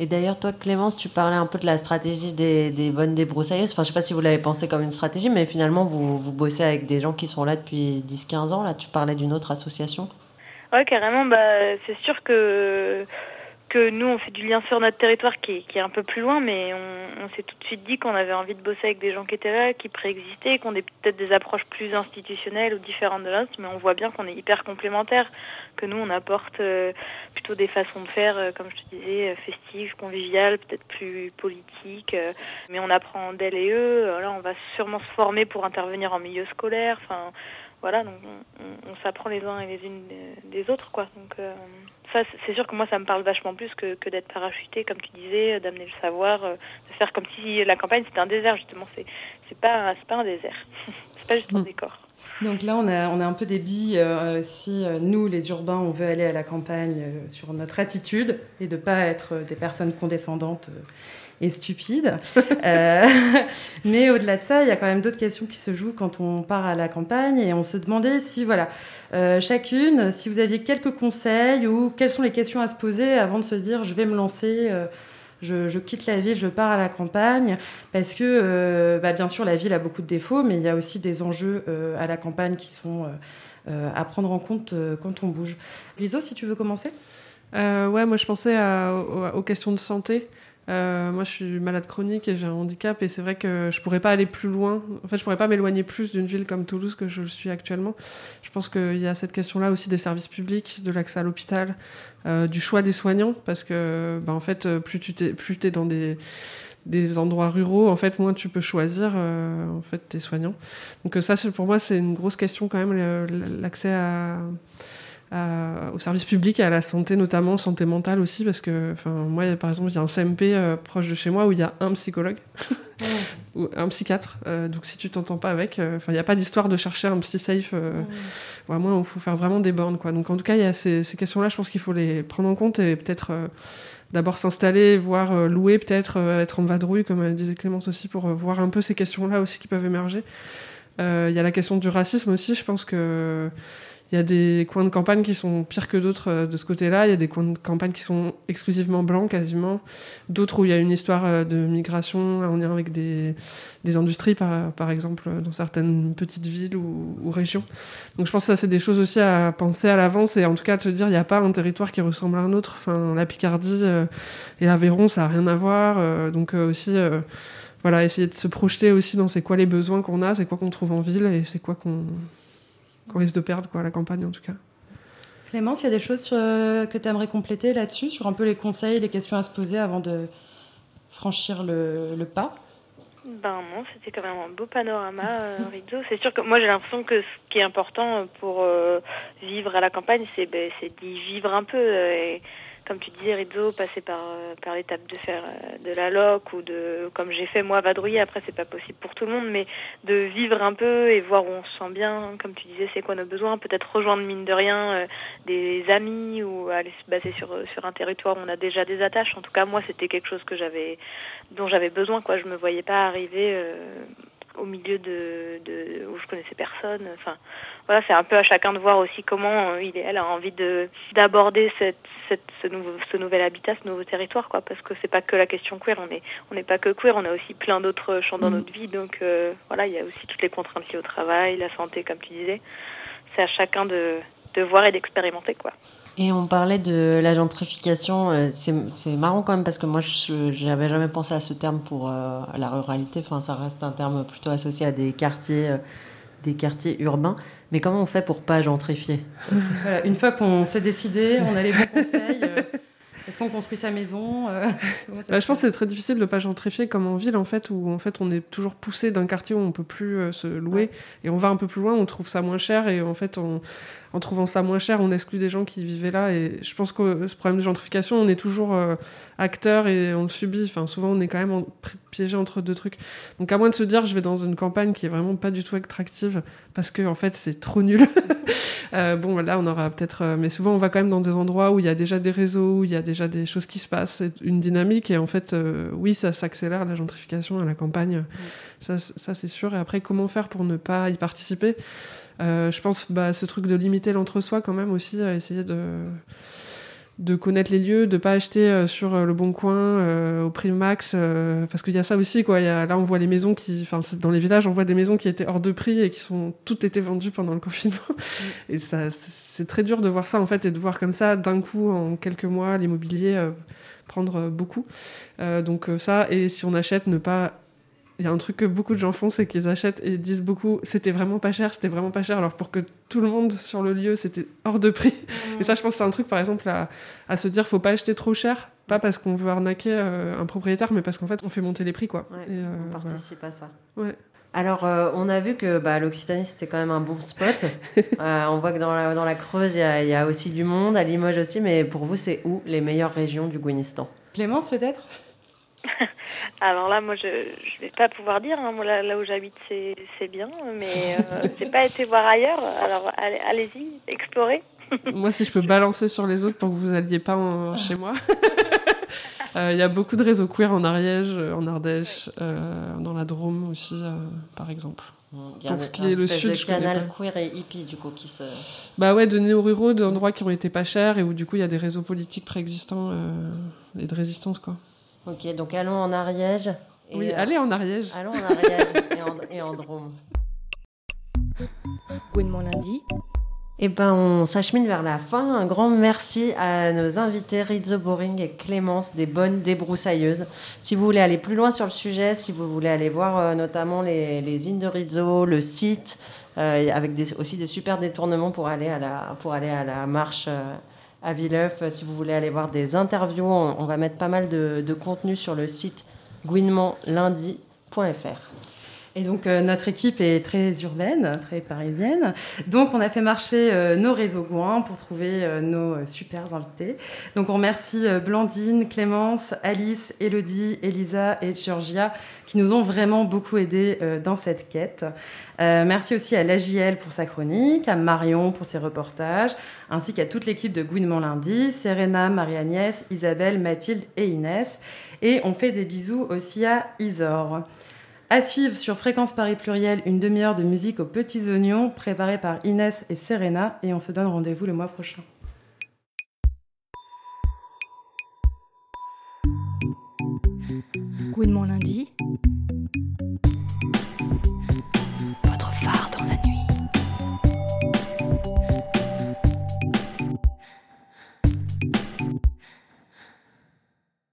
Et d'ailleurs, toi, Clémence, tu parlais un peu de la stratégie des, des bonnes débroussailleuses. Enfin, je sais pas si vous l'avez pensé comme une stratégie, mais finalement, vous, vous bossez avec des gens qui sont là depuis 10-15 ans. Là, tu parlais d'une autre association. Ouais, carrément. Bah, c'est sûr que que nous, on fait du lien sur notre territoire qui est, un peu plus loin, mais on, on s'est tout de suite dit qu'on avait envie de bosser avec des gens qui étaient là, qui préexistaient, qui ont peut-être des approches plus institutionnelles ou différentes de la nôtre, mais on voit bien qu'on est hyper complémentaires, que nous, on apporte euh, plutôt des façons de faire, euh, comme je te disais, euh, festives, conviviales, peut-être plus politiques, mais on apprend d'elles et eux. Là, on va sûrement se former pour intervenir en milieu scolaire. Enfin, voilà, donc on, s'apprend les uns et les unes des- autres, quoi. Donc euh, ça, c'est- sûr que moi, ça me parle vachement plus que, que d'être parachuté, comme tu disais, d'amener le savoir, euh, de faire comme si la campagne c'était un désert justement. C'est c'est pas c'est pas un désert, c'est pas juste un décor. Donc là, on a, on a un peu des billes euh, si euh, nous, les urbains, on veut aller à la campagne euh, sur notre attitude et de pas être des personnes condescendantes et stupides. Mais au-delà de ça, il y a quand même d'autres questions qui se jouent quand on part à la campagne et on se demandait si, voilà, chacune, si vous aviez quelques conseils ou quelles sont les questions à se poser avant de se dire je vais me lancer. Je, quitte la ville, je pars à la campagne, parce que, euh, bah, bien sûr, la ville a beaucoup de défauts, mais il y a aussi des enjeux euh, à la campagne qui sont euh, à prendre en compte quand on bouge. Riso, si tu veux commencer? Ouais, moi je pensais aux questions de santé. Euh, moi je suis malade chronique et j'ai un handicap et c'est vrai que je pourrais pas aller plus loin. En fait, je pourrais pas m'éloigner plus d'une ville comme Toulouse que je le suis actuellement. Je pense qu'il y a cette question-là aussi des services publics, de l'accès à l'hôpital, euh, du choix des soignants parce que bah, en fait plus tu t'es plus t'es dans des des endroits ruraux, en fait, moins tu peux choisir euh, en fait tes soignants. Donc ça, pour moi, c'est une grosse question quand même, l'accès à, à- aux services publics et à la santé notamment, santé mentale aussi, parce que moi, par exemple, il y a un CMP euh, proche de chez moi où il y a un psychologue. ou un psychiatre. Euh, donc si tu t'entends pas avec, euh, enfin il n'y a pas d'histoire de chercher un petit safe. Euh, Vraiment, il faut faire vraiment des bornes quoi. Donc en tout cas, il y a ces, ces questions-là, je pense qu'il faut les prendre en compte et peut-être d'abord s'installer, voire euh, louer peut-être, euh, être en vadrouille comme euh, disait Clémence aussi pour voir un peu ces questions-là aussi qui peuvent émerger. Il y a la question du racisme aussi. Je pense que il y a des coins de campagne qui sont pires que d'autres euh, de ce côté-là. Il y a des coins de campagne qui sont exclusivement blancs quasiment. D'autres où il y a une histoire euh, de migration en lien avec des, industries, par, exemple, euh, dans certaines petites villes ou, régions. Donc je pense que ça, c'est des choses aussi à penser à l'avance et en tout cas à te dire, il n'y a pas un territoire qui ressemble à un autre. Enfin, la Picardie euh, et l'Aveyron, ça n'a rien à voir. Euh, donc euh, aussi... euh, voilà, essayer de se projeter aussi dans c'est quoi les besoins qu'on a, c'est quoi qu'on trouve en ville et c'est quoi qu'on qu'on risque de perdre quoi, à la campagne en tout cas. Clémence, il y a des choses sur- que tu aimerais compléter là-dessus, sur un peu les conseils, les questions à se poser avant de franchir le, le pas? Ben non, c'était quand même un beau panorama, euh, Rizzo. C'est sûr que moi j'ai l'impression que ce qui est important pour euh, vivre à la campagne, c'est ben, d'y vivre un peu. euh, et comme tu disais, Rizzo, passer par, euh, par l'étape de faire euh, de la loc ou de, comme j'ai fait moi, vadrouiller. Après, c'est pas possible pour tout le monde, mais de vivre un peu et voir où on se sent bien. Comme tu disais, c'est quoi nos besoins? Peut-être rejoindre mine de rien euh, des amis ou aller se baser sur, sur un territoire où on a déjà des attaches. En tout cas, moi, c'était quelque chose que j'avais, dont j'avais besoin. Quoi, je me voyais pas arriver. au milieu de, de où je connaissais personne. Enfin, voilà, c'est un peu à chacun de voir aussi comment euh, il et elle a envie de d'aborder cette, cette ce nouveau ce nouvel habitat, ce nouveau territoire, quoi. Parce que c'est pas que la question queer, on est on n'est pas que queer, on a aussi plein d'autres champs dans Mhm. notre vie. Donc euh, voilà, il y a aussi toutes les contraintes liées au travail, la santé, comme tu disais. C'est à chacun de de voir et d'expérimenter, quoi. Et on parlait de la gentrification. euh, C'est marrant quand même parce que moi, je j'avais jamais pensé à ce terme pour euh, la ruralité. Enfin, ça reste un terme plutôt associé à des quartiers, euh, des quartiers urbains. Mais comment on fait pour pas gentrifier? Une fois qu'on s'est décidé, on a les bons conseils. Est-ce qu'on construit sa maison euh, Bah, je pense que c'est très difficile de ne pas gentrifier comme en ville en fait où en fait on est toujours poussé d'un quartier où on peut plus euh, se louer. Et on va un peu plus loin on trouve ça moins cher et en fait on- en trouvant ça moins cher on exclut des gens qui vivaient là. Et je pense que ce problème de gentrification on est toujours euh, acteur et on le subit. Enfin souvent on est quand même en- piégé entre deux trucs. Donc à moins de se dire je vais dans une campagne qui est vraiment pas du tout attractive parce que en fait c'est trop nul. Euh, bon là on aura peut-être euh, mais souvent on va quand même dans des endroits où il y a déjà des réseaux où il y a déjà des choses qui se passent une dynamique. Et en fait euh, oui ça s'accélère la gentrification à la campagne. Ça, ça c'est sûr. Et après comment faire pour ne pas y participer? Euh, je pense bah, ce truc de limiter l'entre-soi quand même aussi à essayer de de connaître les lieux, de pas acheter euh, sur euh, le bon coin euh, au prix max, parce qu'il y a ça aussi quoi. Il y a, là on voit les maisons qui, enfin dans les villages on voit des maisons qui étaient hors de prix et qui sont toutes été vendues pendant le confinement. Et ça c'est- très dur de voir ça en fait et de voir comme ça d'un coup en quelques mois l'immobilier prendre beaucoup. Donc ça et si on achète ne pas il y a un truc que beaucoup de gens font, c'est qu'ils achètent et disent beaucoup c'était vraiment pas cher, c'était vraiment pas cher, alors pour que tout le monde sur le lieu, c'était hors de prix. Et ça, je pense que c'est un truc, par exemple, à, à se dire faut pas acheter trop cher, pas parce qu'on veut arnaquer euh, un propriétaire, mais parce qu'en fait, on fait monter les prix, quoi. Ouais, Et, euh, on voilà. participe à ça. Ouais. Alors, euh, on a vu que bah, l'Occitanie, c'était quand même un bon spot. Euh, on voit que dans la, dans la Creuse, il y, a- il y a aussi du monde, à Limoges aussi, mais pour vous, c'est où les meilleures régions du Gouinistan Clémence, peut-être? Alors là, moi, je je vais pas pouvoir dire. hein. Moi, là, là où j'habite, c'est c'est bien, mais euh, j'ai pas été voir ailleurs. Alors allez- allez-y, explorez. Moi, si je peux balancer sur les autres pour que vous alliez pas en- chez moi. Euh, Il y a beaucoup de réseaux queer en Ariège, euh, en Ardèche, euh, dans la Drôme aussi, euh, par exemple. Il y a Pour ce qui est le sud, de je connais canal pas. queer et hippie, du coup, qui se... Bah ouais, de néo-ruraux, d'endroits qui ont été pas chers et où du coup il y a des réseaux politiques préexistants euh, et de résistance quoi. Ok, donc allons en Ariège. et, Oui, euh, allez en Ariège. Allons en Ariège et, en, et en Drôme. Gouinement lundi? Eh ben, on s'achemine vers la fin. Un grand merci à nos invités Rizzo Boring et Clémence, des bonnes débroussailleuses. Si vous voulez aller plus loin sur le sujet, si vous voulez aller voir euh, notamment les, les îles de Rizzo, le site, euh, avec des- aussi des super détournements pour aller à la, pour aller à la marche euh, à Villeuf. Euh, Si vous voulez aller voir des interviews, on, va mettre pas mal de, de contenu sur le site gouinementlundi.fr. Et donc euh, notre équipe est très urbaine, très parisienne. Donc on a fait marcher euh, nos réseaux Gouin pour trouver euh, nos super invités. Donc on remercie Blandine, Clémence, Alice, Elodie, Elisa et Georgia qui nous ont vraiment beaucoup aidés dans cette quête. Merci aussi à l'AJL pour sa chronique, à Marion pour ses reportages, ainsi qu'à toute l'équipe de Gouinement Lundi, Serena, Marie-Agnès, Isabelle, Mathilde et Inès. Et on fait des bisous aussi à Isor. À suivre sur Fréquence Paris Pluriel, une demi-heure de musique aux petits oignons, préparée par Inès et Serena, et on se donne rendez-vous le mois prochain. Lundi.